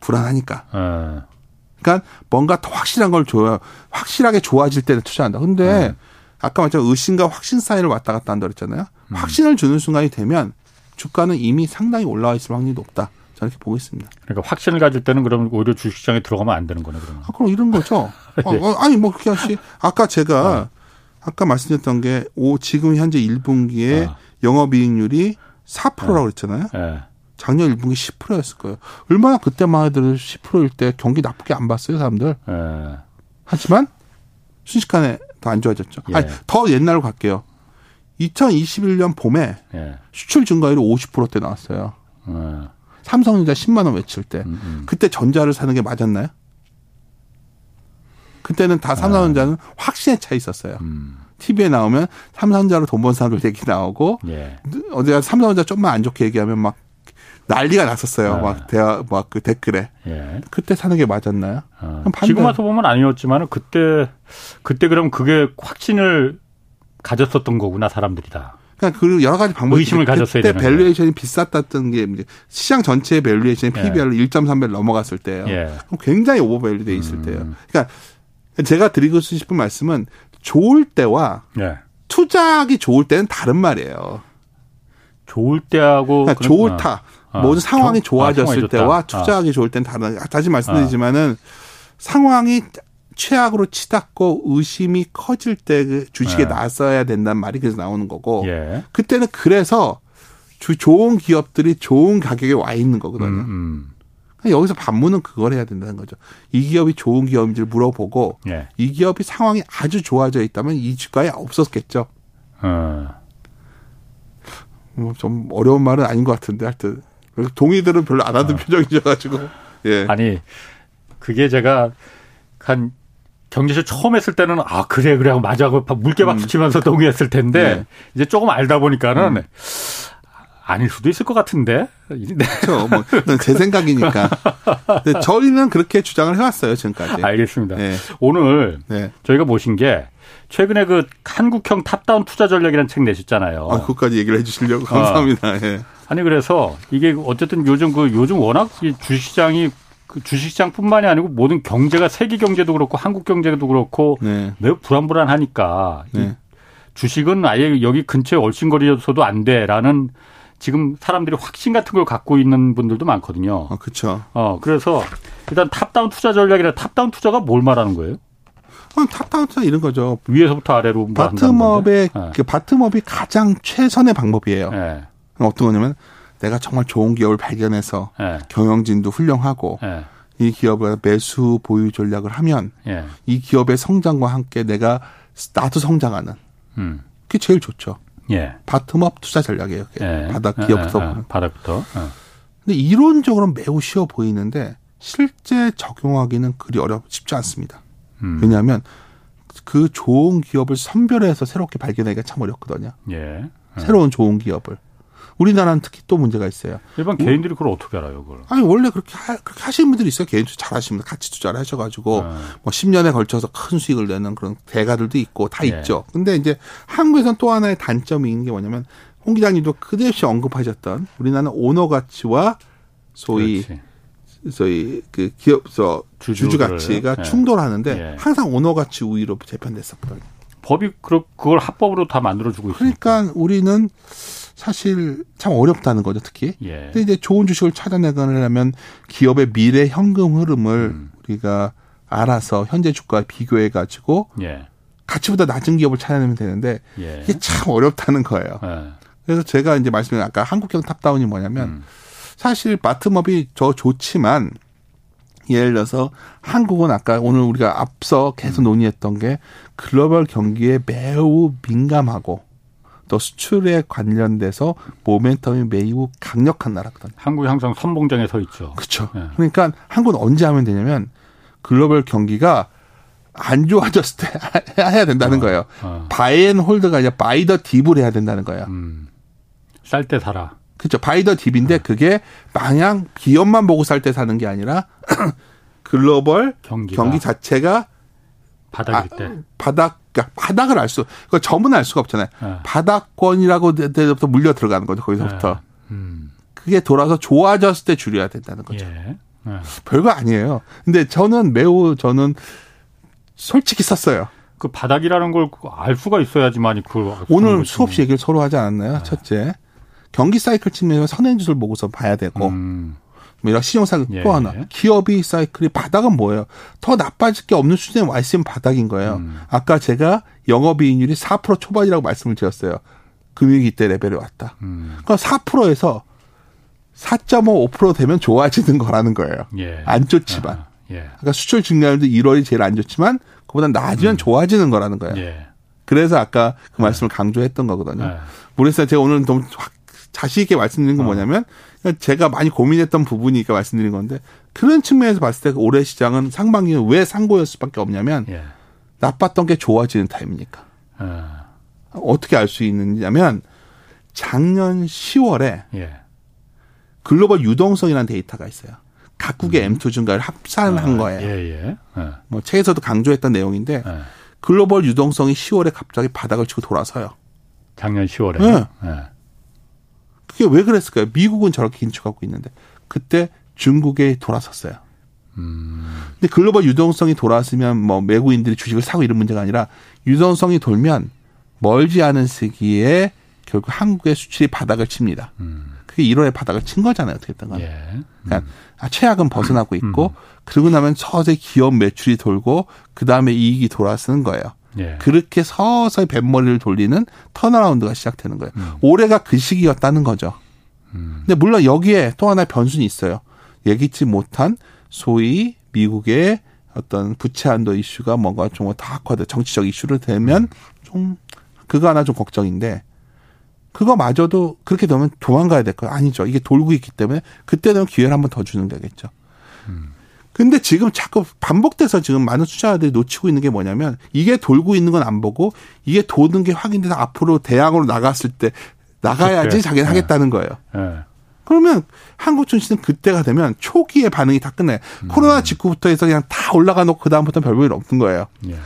불안하니까. 예. 그러니까 뭔가 더 확실한 걸 줘야 확실하게 좋아질 때는 투자한다. 근데 예. 아까 말했죠 의심과 확신 사이를 왔다 갔다 한다 그랬잖아요. 음. 확신을 주는 순간이 되면 주가는 이미 상당히 올라와 있을 확률이 높다. 저는 이렇게 보고 있습니다. 그러니까 확신을 가질 때는 그럼 오히려 주식시장에 들어가면 안 되는 거네, 그러면. 아, 그럼 이런 거죠. 어, 어, 아니, 뭐, 그게 씨 아까 제가, 어. 아까 말씀드렸던 게, 오, 지금 현재 1분기에 어. 영업이익률이 4%라고 그랬잖아요. 네. 작년 1분기 10%였을 거예요. 얼마나 그때만 해도 10%일 때 경기 나쁘게 안 봤어요, 사람들. 네. 하지만, 순식간에 더 안 좋아졌죠. 예. 아니, 더 옛날로 갈게요. 2021년 봄에 예. 수출 증가율이 50%대 나왔어요. 예. 삼성전자 10만 원 외칠 때 음, 음. 그때 전자를 사는 게 맞았나요? 그때는 다 삼성전자는 아. 확신에 차 있었어요. 음. TV에 나오면 삼성전자로 돈 번 사람들 얘기 나오고 예. 어디가 삼성전자 좀만 안 좋게 얘기하면 막 난리가 났었어요. 네. 막 대화 막 그 댓글에. 예. 그때 사는 게 맞았나요? 어. 지금 와서 보면 아니었지만 그때 그때 그럼 그게 확신을 가졌었던 거구나 사람들이 다. 그러니까 그 여러 가지 방법이 의심을 가졌어야 되는 그때 valuation이 비쌌다던 게 이제 시장 전체의 valuation이 PBR로 예. 1.3배 넘어갔을 때예요. 예. 그럼 굉장히 overvalue돼 있을 음. 때예요. 그러니까 제가 드리고 싶은 말씀은 좋을 때와 예. 투자하기 좋을 때는 다른 말이에요. 좋을 때하고 그러니까 좋다. 아, 모든 상황이 아, 좋아졌을 아, 때와 투자하기 아. 좋을 때는 다른. 다시 말씀드리지만은 상황이 최악으로 치닫고 의심이 커질 때 그 주식에 네. 나서야 된다는 말이 그래서 나오는 거고 예. 그때는 그래서 주 좋은 기업들이 좋은 가격에 와 있는 거거든요. 음, 음. 그러니까 여기서 반문은 그걸 해야 된다는 거죠. 이 기업이 좋은 기업인지를 물어보고 예. 이 기업이 상황이 아주 좋아져 있다면 이 주가에 없었겠죠. 어. 뭐좀 어려운 말은 아닌 것 같은데 하여튼 동의들은 별로 안 하는 어. 표정이셔가지고 예. 아니 그게 제가 한 경제쇼 처음 했을 때는 아 그래 그래 하고 맞아 하고 물개 박수 음. 치면서 동의했을 텐데 네. 이제 조금 알다 보니까는 음. 아닐 수도 있을 것 같은데. 네. 그렇죠. 뭐 제 생각이니까. 근데 저희는 그렇게 주장을 해왔어요 지금까지. 알겠습니다. 네. 오늘 네. 저희가 모신 게 최근에 그 한국형 탑다운 투자 전략이라는 책 내셨잖아요. 아, 그것까지 얘기를 해주시려고 감사합니다. 아. 예. 아니 그래서 이게 어쨌든 요즘 그 요즘 워낙 주식시장이 그 주식시장뿐만이 아니고 모든 경제가 세계 경제도 그렇고 한국 경제도 그렇고 네. 매우 불안불안하니까 네. 주식은 아예 여기 근처에 얼씬거리서도 안 돼라는 지금 사람들이 확신 같은 걸 갖고 있는 분들도 많거든요. 아, 그렇죠. 어, 그래서 일단 top-down 투자 전략이라 top-down 투자가 뭘 말하는 거예요? 어, top-down 투자 이런 거죠. 위에서부터 아래로 뭐 bottom-up의 네. 그 bottom-up이 가장 최선의 방법이에요. 네. 어떤 거냐면 내가 정말 좋은 기업을 발견해서 네. 경영진도 훌륭하고 네. 이 기업을 매수 보유 전략을 하면 네. 이 기업의 성장과 함께 내가 나도 성장하는 음. 그게 제일 좋죠. 예. 바텀업 투자 전략이에요. 예. 바닥 기업부터. 예, 예, 바닥부터. 근데 이론적으로는 매우 쉬워 보이는데 실제 적용하기는 그리 어렵 쉽지 않습니다. 음. 왜냐하면 그 좋은 기업을 선별해서 새롭게 발견하기가 참 어렵거든요. 예. 새로운 좋은 기업을. 우리나라는 특히 또 문제가 있어요. 일반 개인들이 그걸 어떻게 알아요, 그걸? 아니, 원래 그렇게, 하, 그렇게 하시는 분들이 있어요. 개인 투자 잘 분들 같이 투자를 하셔가지고, 네. 뭐 10년에 걸쳐서 큰 수익을 내는 그런 대가들도 있고 다 네. 있죠. 근데 이제 한국에서는 또 하나의 단점이 있는 게 뭐냐면, 홍 기자님도 그대없이 언급하셨던 우리나라는 오너 가치와 소위 그렇지. 소위 그 기업서 주주 가치가 네. 충돌하는데 네. 항상 오너 가치 우위로 재편됐었거든요. 법이 그걸 합법으로 다 만들어주고 있으니까. 그러니까 우리는 사실 참 어렵다는 거죠, 특히. 예. 근데 이제 좋은 주식을 찾아내려면 기업의 미래 현금 흐름을 음. 우리가 알아서 현재 주가와 비교해 가지고 예. 가치보다 낮은 기업을 찾아내면 되는데 예. 이게 참 어렵다는 거예요. 예. 그래서 제가 이제 말씀드린 아까 한국형 top-down이 뭐냐면 음. 사실 bottom-up이 저 좋지만 예를 들어서 한국은 아까 오늘 우리가 앞서 계속 논의했던 게 글로벌 경기에 매우 민감하고 또 수출에 관련돼서 모멘텀이 매우 강력한 나라거든요. 한국이 항상 선봉장에 서 있죠. 그렇죠. 네. 그러니까 한국은 언제 하면 되냐면 글로벌 경기가 안 좋아졌을 때 해야 된다는 어, 거예요. 어. buy and hold가 아니라 buy the dip을 해야 된다는 거예요. 음. 쌀 때 사라. 그렇죠. buy the dip인데 어. 그게 마냥 기업만 보고 쌀 때 사는 게 아니라 글로벌 경기가. 경기 자체가 바닥일 아, 때 바닥 그러니까 바닥을 알 수, 그 점은 알 수가 없잖아요. 네. 바닥권이라고 때부터 물려 들어가는 거죠. 거기서부터. 네. 음. 그게 돌아서 좋아졌을 때 줄여야 된다는 거죠. 예. 네. 별거 아니에요. 근데 저는 매우 저는 솔직히 썼어요. 그 바닥이라는 걸 알 수가 있어야지만 그 오늘 수없이 얘기를 서로 하지 않았나요? 네. 첫째 경기 사이클 측면에서 선행주를 보고서 봐야 되고 음. 뭐 이런 신용사고 예. 또 하나 기업이 사이클이 바닥은 뭐예요? 더 나빠질 게 없는 수준에 와 있으면 바닥인 거예요. 음. 아까 제가 영업이익률이 4% 초반이라고 말씀을 드렸어요. 금융위기 때 레벨에 왔다. 음. 그러니까 4%에서 4.5% 되면 좋아지는 거라는 거예요. 예. 안 좋지만. 아, 예. 그러니까 수출 증가율도 1월이 제일 안 좋지만 그보다 낮으면 음. 좋아지는 거라는 거예요. 예. 그래서 아까 그 말씀을 강조했던 거거든요. 네. 그래서 제가 오늘 너무 자신 있게 말씀드린 건 어. 뭐냐면 제가 많이 고민했던 부분이니까 말씀드린 건데 그런 측면에서 봤을 때 올해 시장은 상반기는 왜 상고였을 수밖에 없냐면 예. 나빴던 게 좋아지는 타임이니까. 어. 어떻게 알 수 있느냐면 작년 10월에 예. 글로벌 유동성이라는 데이터가 있어요. 각국의 음. M2 증가를 합산한 아, 거예요. 예, 예. 예. 뭐 책에서도 강조했던 내용인데 예. 글로벌 유동성이 10월에 갑자기 바닥을 치고 돌아서요. 작년 10월에. 네. 예. 그게 왜 그랬을까요? 미국은 저렇게 긴축하고 있는데 그때 중국에 돌아섰어요. 음. 근데 글로벌 유동성이 돌아왔으면 뭐 외국인들이 주식을 사고 이런 문제가 아니라 유동성이 돌면 멀지 않은 시기에 결국 한국의 수출이 바닥을 칩니다. 음. 그게 1월에 바닥을 친 거잖아요. 어떻게든 간에. 예. 음. 그러니까 최악은 벗어나고 있고 음. 그러고 나면 서서히 기업 매출이 돌고 그다음에 이익이 돌아서는 거예요. 예. 그렇게 서서히 뱃머리를 돌리는 턴어라운드가 시작되는 거예요. 음. 올해가 그 시기였다는 거죠. 음. 근데 물론 여기에 또 하나의 변수는 있어요. 예기치 못한 소위 미국의 어떤 부채 한도 이슈가 뭔가 좀 다 악화돼 정치적 이슈로 되면 음. 좀 그거 하나 좀 걱정인데 그거마저도 그렇게 되면 도망가야 될 거예요. 아니죠. 이게 돌고 있기 때문에 그때 되면 기회를 한 번 더 주는 거겠죠. 음. 근데 지금 자꾸 반복돼서 지금 많은 투자자들이 놓치고 있는 게 뭐냐면 이게 돌고 있는 건 안 보고 이게 도는 게 확인돼서 앞으로 대항으로 나갔을 때 나가야지 자기는 네. 하겠다는 거예요. 네. 그러면 한국 증시는 그때가 되면 초기에 반응이 다 끝나요. 음. 코로나 직후부터 해서 그냥 다 올라가 놓고 그다음부터 별 볼일 없는 거예요. 예.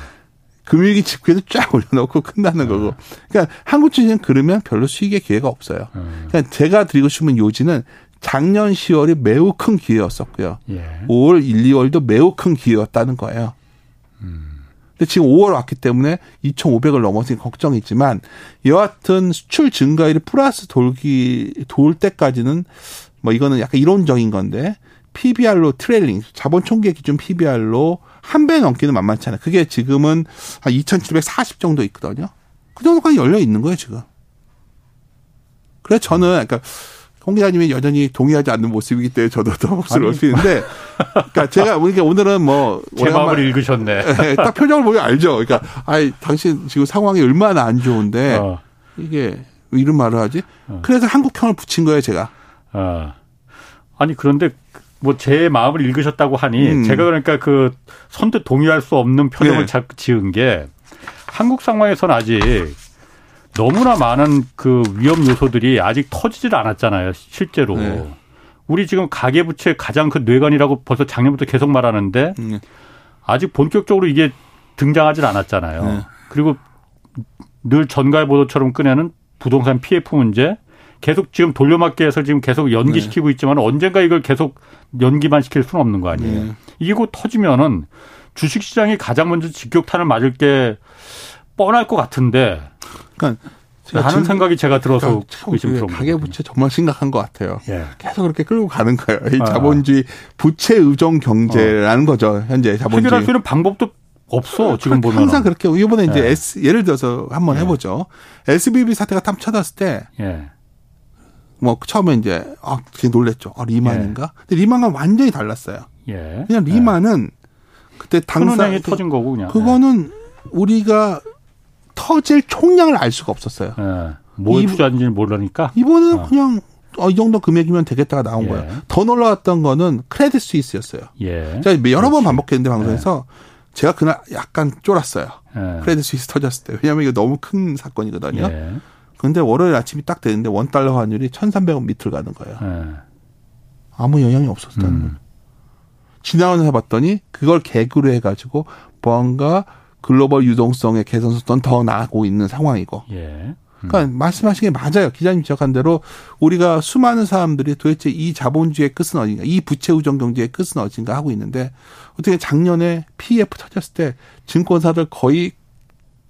금융위기 직후에도 쫙 올려놓고 끝나는 네. 거고. 그러니까 한국 증시는 그러면 별로 수익의 기회가 없어요. 음. 그러니까 제가 드리고 싶은 요지는 작년 10월이 매우 큰 기회였었고요. 예. 5월 1, 2월도 매우 큰 기회였다는 거예요. 음. 근데 지금 5월 왔기 때문에 2,500을 넘어서니 걱정이지만 여하튼 수출 증가율이 플러스 돌기 돌 때까지는 뭐 이거는 약간 이론적인 건데 PBR로 trailing 자본 총계 기준 PBR로 한 배 넘기는 만만치 않아요. 그게 지금은 한 2,740 정도 있거든요. 그 정도까지 열려 있는 거예요 지금. 그래서 저는 그러니까 홍 기자님이 여전히 동의하지 않는 모습이기 때문에 저도 더 목소리를 높이는데, 그러니까 제가 그러니까 오늘은 뭐 제 마음을 읽으셨네. 네, 딱 표정을 보면 알죠. 그러니까 아이 당신 지금 상황이 얼마나 안 좋은데 어. 이게 이런 말을 하지? 어. 그래서 한국형을 붙인 거예요, 제가. 어. 아니 그런데 뭐 제 마음을 읽으셨다고 하니 음. 제가 그러니까 그 선뜻 동의할 수 없는 표정을 네. 지은 게 한국 상황에서는 아직 너무나 많은 그 위험 요소들이 아직 터지질 않았잖아요, 실제로. 네. 우리 지금 가계부채 가장 큰 뇌관이라고 벌써 작년부터 계속 말하는데 네. 아직 본격적으로 이게 등장하질 않았잖아요. 네. 그리고 늘 전가의 보도처럼 꺼내는 부동산 PF 문제 계속 지금 돌려막기해서 지금 계속 연기시키고 네. 있지만 언젠가 이걸 계속 연기만 시킬 수는 없는 거 아니에요. 네. 곧 터지면은 주식시장이 가장 먼저 직격탄을 맞을 게 뻔할 것 같은데 그러니까 하는 생각이 제가 들어서 그러니까 가계 부채 정말 심각한 것 같아요. 예. 계속 그렇게 끌고 가는 거예요. 이 아. 자본주의 부채 의존 경제라는 어. 거죠. 현재 자본주의 해결할 수 있는 방법도 없어 지금 보면 항상 그렇게 이번에 예. 이제 S 예를 들어서 한번 예. 해보죠. SBB 사태가 탐 쳐졌을 때 예. 뭐 처음에 이제 아 되게 놀랬죠. 아 리만인가? 예. 근데 리만과 완전히 달랐어요. 예. 그냥 리만은 그때 당사 터진 거고 그냥. 그거는 우리가 터질 총량을 알 수가 없었어요. 예. 뭘 투자하는지는 모르니까. 이번은 어. 그냥 어, 이 정도 금액이면 되겠다가 나온 예. 거예요. 더 놀라웠던 거는 크레딧 스위스였어요. 예. 제가 여러 그렇지. 번 반복했는데 방송에서 예. 제가 그날 약간 쫄았어요. 예. 크레딧 스위스 터졌을 때. 왜냐하면 이거 너무 큰 사건이거든요. 예. 근데 월요일 아침이 딱 되는데 원 달러 환율이 1,300원 밑을 가는 거예요. 예. 아무 영향이 없었다는 음. 거예요. 지나가면서 봤더니 그걸 개그로 해가지고 뭔가 글로벌 유동성의 개선 속도는 더 나아가고 있는 상황이고. 예. 그러니까 음. 말씀하신 게 맞아요. 기자님 지적한 대로 우리가 수많은 사람들이 도대체 이 자본주의의 끝은 어딘가, 이 부채 우정 경제의 끝은 어딘가 하고 있는데 어떻게 작년에 PF 터졌을 때 증권사들 거의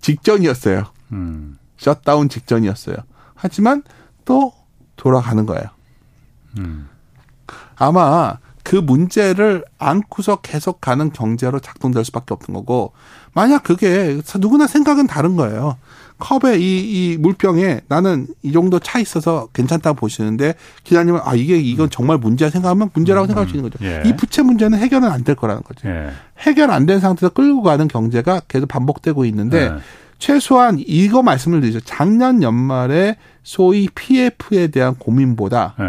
직전이었어요. 음. 셧다운 직전이었어요. 하지만 또 돌아가는 거예요. 음. 아마 그 문제를 안고서 계속 가는 경제로 작동될 수밖에 없는 거고 만약 그게 누구나 생각은 다른 거예요. 컵에 이, 이 물병에 나는 이 정도 차 있어서 괜찮다고 보시는데 기자님은 아 이게 이건 정말 문제야 생각하면 문제라고 음, 생각할 수 있는 거죠. 예. 이 부채 문제는 해결은 안 될 거라는 거죠. 예. 해결 안 된 상태에서 끌고 가는 경제가 계속 반복되고 있는데 예. 최소한 이거 말씀을 드리죠. 작년 연말에 소위 PF에 대한 고민보다 예.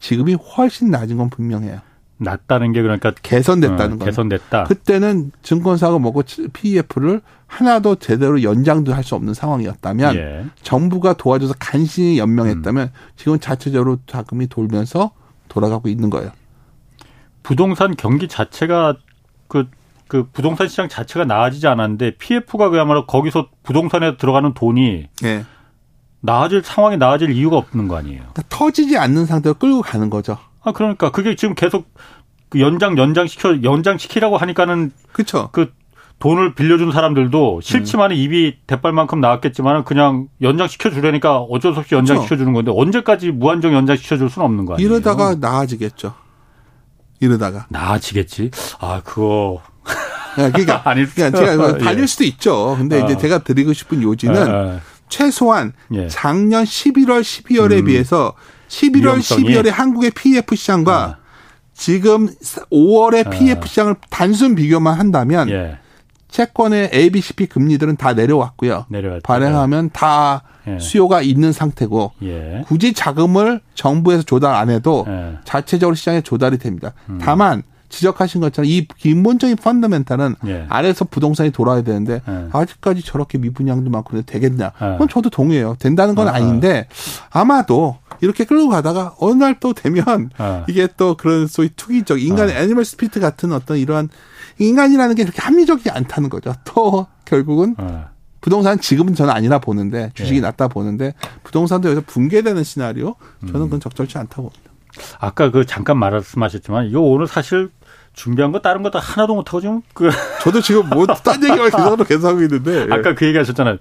지금이 훨씬 낮은 건 분명해요. 낮다는 게 그러니까 개선됐다는 어, 개선됐다. 그때는 증권사가 먹고 PEF를 하나도 제대로 연장도 할 수 없는 상황이었다면 예. 정부가 도와줘서 간신히 연명했다면 음. 지금 자체적으로 자금이 돌면서 돌아가고 있는 거예요. 부동산 경기 자체가 그, 그 부동산 시장 자체가 나아지지 않았는데 PF가 그야말로 거기서 부동산에 들어가는 돈이 예. 나아질 상황이 나아질 이유가 없는 거 아니에요. 그러니까 터지지 않는 상태로 끌고 가는 거죠. 아 그러니까 그게 지금 계속 그 연장 연장 시켜 연장 시키라고 하니까는 그렇죠. 그 돈을 빌려준 사람들도 싫지만은 음. 입이 대빨만큼 나왔겠지만은 그냥 연장 시켜 주려니까 어쩔 수 없이 연장 시켜 주는 건데 언제까지 무한정 연장 시켜 줄 수는 없는 거 아니에요. 이러다가 나아지겠죠. 이러다가 나아지겠지. 아 그거 네, 그러니까 아니 그러니까 제가 달릴 예. 수도 있죠. 근데 어. 이제 제가 드리고 싶은 요지는 어. 최소한 예. 작년 11월 12월에 음. 비해서 11월, 위험성이. 12월에 한국의 PF 시장과 아. 지금 5월의 아. PF 시장을 단순 비교만 한다면 예. 채권의 ABCP 금리들은 다 내려왔고요. 내려왔죠. 발행하면 다 예. 수요가 있는 상태고 예. 굳이 자금을 정부에서 조달 안 해도 예. 자체적으로 시장에 조달이 됩니다. 음. 다만 지적하신 것처럼 이 기본적인 fundamental은 예. 아래에서 부동산이 돌아야 되는데 예. 아직까지 저렇게 미분양도 많고 되겠냐? 예. 그건 저도 동의해요. 된다는 건 아, 아닌데 아마도 이렇게 끌고 가다가 어느 날 또 되면 아. 이게 또 그런 소위 투기적 인간의 아. animal spirit 같은 어떤 이러한 인간이라는 게 그렇게 합리적이지 않다는 거죠. 또 결국은 아. 부동산 지금은 저는 아니라 보는데 주식이 예. 낮다 보는데 부동산도 여기서 붕괴되는 시나리오 저는 그건 적절치 않다고 봅니다. 아까 그 잠깐 말씀하셨지만 이거 오늘 사실 준비한 거 다른 거다 하나도 못하고 지금 그 저도 지금 뭐딴 얘기를 계속 계속 하고 있는데 아까 그 얘기 하셨잖아요.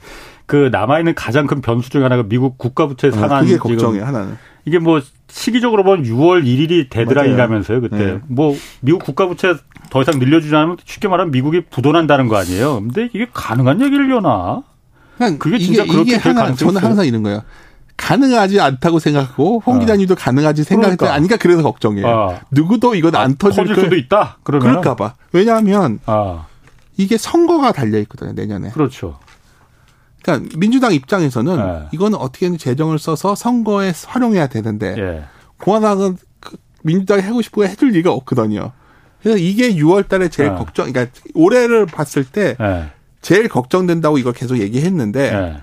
그 남아 있는 가장 큰 변수 중에 하나가 미국 국가부채 아, 상한 그게 걱정이 하나는 이게 뭐 시기적으로 보면 6월 1일이 데드라인이라면서요 그때 네. 뭐 미국 국가부채 더 이상 늘려주지 않으면 쉽게 말하면 미국이 부도난다는 거 아니에요. 근데 이게 가능한 얘기를려나? 그게 진짜 이게, 그렇게 이게 될 가능성이 저는 항상 이런 거예요. 가능하지 않다고 생각하고 홍 어. 기자님도 가능하지 생각했다 그러니까. 아니까 그래서 걱정이에요. 어. 누구도 이건 안 아, 터질, 터질 수도 있다. 그러면 그럴까봐. 왜냐하면 어. 이게 선거가 달려 있거든요 내년에. 그렇죠. 그러니까 민주당 입장에서는 네. 이거는 어떻게든 재정을 써서 선거에 활용해야 되는데 예. 공화당은 그 민주당이 하고 싶고 해줄 리가 없거든요. 그래서 이게 6월달에 제일 네. 걱정. 그러니까 올해를 봤을 때 네. 제일 걱정된다고 이걸 계속 얘기했는데.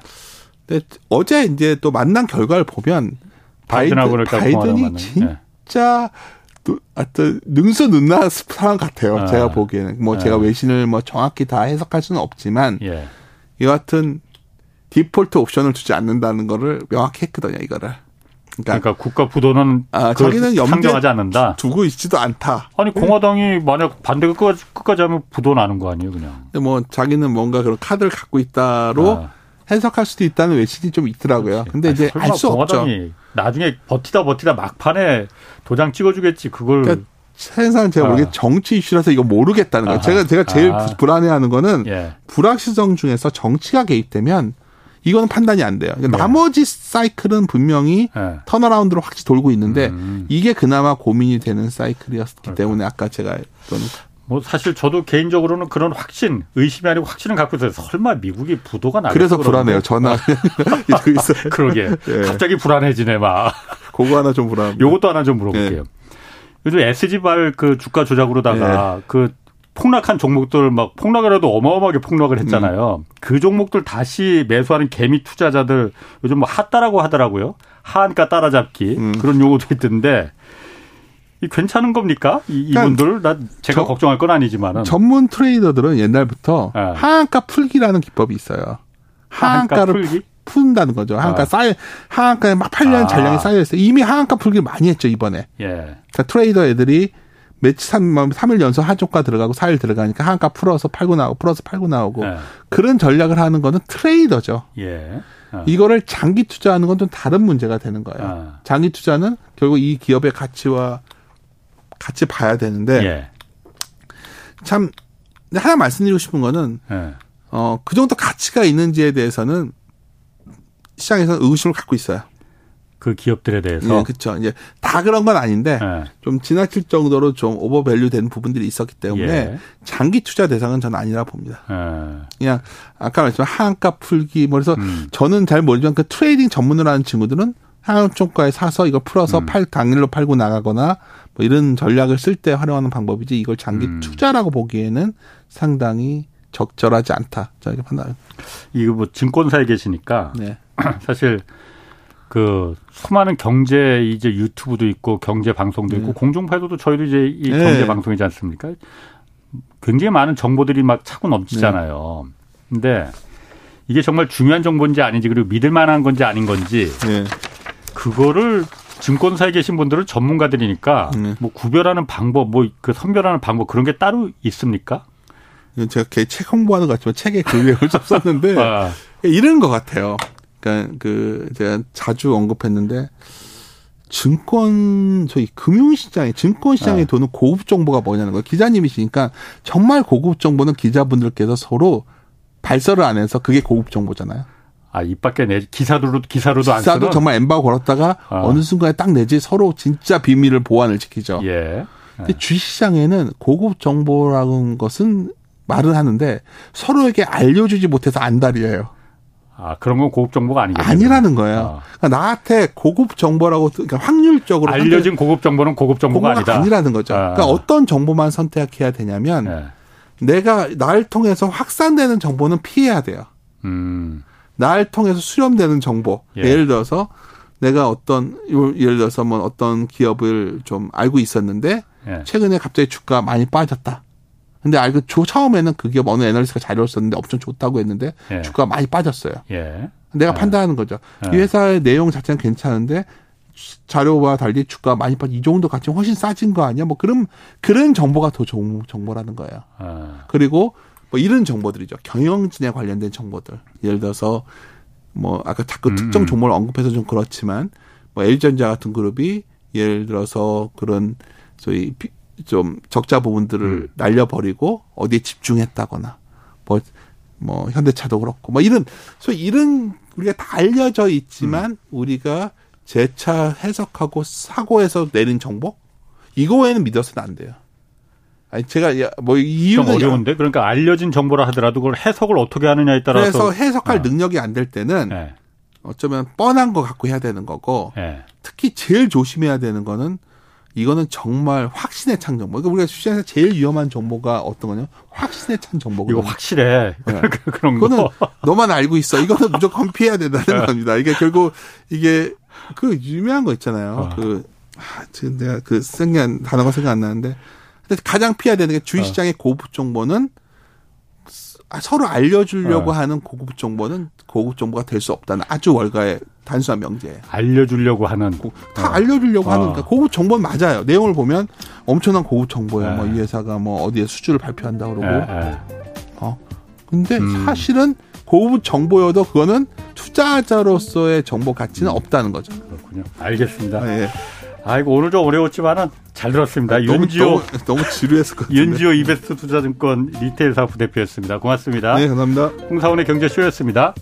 근데 어제 이제 또 만난 결과를 보면 바이든, 바이든이 진짜 하여튼 능수능란 상황 같아요. 아. 제가 보기에는 뭐 아. 제가 외신을 뭐 정확히 다 해석할 수는 없지만 예. 여하튼 디폴트 옵션을 주지 않는다는 거를 명확히 했거든요. 이거를. 그러니까, 그러니까 국가 부도는 아, 자기는 상정하지 않는다. 두고 있지도 않다. 아니 공화당이 만약 반대가 끝까지, 끝까지 하면 부도 나는 거 아니에요, 그냥. 근데 뭐 자기는 뭔가 그런 카드를 갖고 있다로 아. 해석할 수도 있다는 외신이 좀 있더라고요. 그렇지. 근데 이제 알 수 없죠. 나중에 버티다 버티다 막판에 도장 찍어주겠지. 그걸. 그러니까 세상 제가 모르게 아. 정치 이슈라서 이거 모르겠다는 거예요. 제가 제가 제일 아. 불안해하는 거는 예. 불확실성 중에서 정치가 개입되면 이거는 판단이 안 돼요. 그러니까 네. 나머지 사이클은 분명히 네. 턴어라운드로 확실히 돌고 있는데 음. 이게 그나마 고민이 되는 사이클이었기 그렇죠. 때문에 아까 제가 뭐 사실 저도 개인적으로는 그런 확신, 의심이 아니고 확신을 갖고 있어요. 설마 미국이 부도가 나겠어 그래서 불안해요. 전화. 그러게. 네. 갑자기 불안해지네 막. 그거 하나 좀 불안. 요것도 하나 좀 물어볼게요. 네. 요즘 SG발 그 주가 조작으로다가 네. 그 폭락한 종목들 막 폭락을 해도 어마어마하게 폭락을 했잖아요. 음. 그 종목들 다시 매수하는 개미 투자자들 요즘 뭐 핫다라고 하더라고요. 하한가 따라잡기 음. 그런 용어도 있던데 이 괜찮은 겁니까? 이, 그러니까 이분들 나 제가 저, 걱정할 건 아니지만은 전문 트레이더들은 옛날부터 네. 하한가 풀기라는 기법이 있어요. 하한가를 풀기? 푼다는 거죠. 하한가 아. 쌓여 하한가에 막 팔려는 아. 잔량이 쌓여 있어요. 이미 하한가 풀기 많이 했죠 이번에. 예. 그러니까 트레이더 애들이 며칠 3, 3일 연속 하조가 들어가고 4일 들어가니까 하한가 풀어서 팔고 나오고 풀어서 팔고 나오고 예. 그런 전략을 하는 거는 트레이더죠. 예. 아. 이거를 장기 투자하는 건 좀 다른 문제가 되는 거예요. 아. 장기 투자는 결국 이 기업의 가치와 같이 봐야 되는데 예. 참 하나 말씀드리고 싶은 거는 예. 어 그 정도 가치가 있는지에 대해서는 시장에서 의구심을 갖고 있어요. 그 기업들에 대해서. 네, 그렇죠. 이제 다 그런 건 아닌데 네. 좀 지나칠 정도로 좀 overvalue된 부분들이 있었기 때문에 예. 장기 투자 대상은 저는 아니라 봅니다. 예. 그냥 아까 말씀한 하한가 풀기 뭐 그래서 음. 저는 잘 모르지만 그 trading 전문을 하는 친구들은 하한총가에 사서 이거 풀어서 음. 팔 당일로 팔고 나가거나 뭐 이런 전략을 쓸 때 활용하는 방법이지 이걸 장기 음. 투자라고 보기에는 상당히 적절하지 않다. 저희가 판단. 이거 뭐 증권사에 계시니까 네. 사실 그 수많은 경제 이제 유튜브도 있고 경제 방송도 있고 네. 공중파에서도 저희도 이제 이 네. 경제 방송이지 않습니까? 굉장히 많은 정보들이 막 차고 넘치잖아요. 네. 근데 이게 정말 중요한 정보인지 아닌지 그리고 믿을 만한 건지 아닌 건지 네. 그거를 증권사에 계신 분들은 전문가들이니까 네. 뭐 구별하는 방법, 뭐 그 선별하는 방법 그런 게 따로 있습니까? 제가 걔책 홍보하는 것 같지만 책에 그 내용을 좀 썼는데 아. 이런 것 같아요. 그러니까 그 제가 자주 언급했는데 증권 저희 금융시장에 증권시장에 네. 도는 고급 정보가 뭐냐는 거예요. 기자님이시니까 정말 고급 정보는 기자분들께서 서로 발설을 안 해서 그게 고급 정보잖아요. 아, 입 밖에 내 기사로도 기사로도 안 쓰는? 기사도 정말 엠바고 걸었다가 어. 느 순간에 딱 내지 서로 진짜 비밀을 보완을 지키죠. 예. 근데 주식시장에는 고급 정보라는 것은 말을 하는데 서로에게 알려주지 못해서 안달이에요. 아, 그런 건 고급 정보가 아니겠네요. 아니라는 거예요. 어. 그러니까 나한테 고급 정보라고 그러니까 확률적으로 알려진 고급 정보는 고급 정보가, 아니다. 아니라는 거죠. 어. 그러니까 어떤 정보만 선택해야 되냐면 네. 내가 날 통해서 확산되는 정보는 피해야 돼요. 음. 날 통해서 수렴되는 정보. 예. 를 들어서 내가 어떤 예를 들어서 뭐 어떤 기업을 좀 알고 있었는데 예. 최근에 갑자기 주가 많이 빠졌다. 근데 알고 조 처음에는 그 기업 어느 애널리스트가 자료를 썼는데 엄청 좋다고 했는데 예. 주가가 많이 빠졌어요. 예. 내가 예. 판단하는 거죠. 이 회사의 내용 자체는 괜찮은데 자료와 달리 주가 많이 빠지 이 정도 가치 훨씬 싸진 거 아니야? 뭐 그런 그런 정보가 더 좋은 정보라는 거예요. 아. 그리고 뭐 이런 정보들이죠. 경영진에 관련된 정보들. 예를 들어서 뭐 아까 자꾸 음. 특정 종목을 언급해서 좀 그렇지만 뭐 L전자 같은 그룹이 예를 들어서 그런 소위 좀 적자 부분들을 음. 날려버리고 어디에 집중했다거나 뭐, 뭐 현대차도 그렇고 뭐 이런 소위 이런 우리가 다 알려져 있지만 음. 우리가 재차 해석하고 사고해서 내린 정보 이거 외에는 믿어서는 안 돼요. 아니 제가 뭐 이유는 좀 어려운데 그러니까 알려진 정보라 하더라도 그걸 해석을 어떻게 하느냐에 따라서 그래서 해석할 어. 능력이 안 될 때는 네. 어쩌면 뻔한 거 갖고 해야 되는 거고 네. 특히 제일 조심해야 되는 거는 이거는 정말 확신에 찬 정보. 그러니까 우리가 주식에서 제일 위험한 정보가 어떤 거냐? 확신에 찬 정보거든요. 이거 확실해. 네. 그런 거. 그거는 너만 알고 있어. 이거는 무조건 피해야 된다는 네. 겁니다. 이게 결국 이게 그 유명한 거 있잖아요. 어. 그 아, 지금 내가 그 생각 단어가 생각 안 나는데 가장 피해야 되는 게 주식시장의 어. 고급 정보는 아, 서로 알려주려고 어. 하는 고급 정보는 고급 정보가 될 수 없다는 아주 월가의 단순한 명제예요. 알려주려고 하는 다 어. 알려주려고 어. 하는 그러니까 고급 정보는 맞아요. 내용을 보면 엄청난 고급 정보예요. 뭐 이 회사가 뭐 어디에 수주를 발표한다 그러고. 에, 에. 어. 근데 음. 사실은 고급 정보여도 그거는 투자자로서의 정보 가치는 없다는 거죠. 그렇군요. 알겠습니다. 아, 예. 아이고 오늘 좀 어려웠지만은 잘 들었습니다. 아, 윤지호 너무, 너무, 지루했을 것 같은데. 윤지호 이베스트 투자증권 리테일 사업 부대표였습니다. 고맙습니다. 네, 감사합니다. 홍사원의 경제쇼였습니다.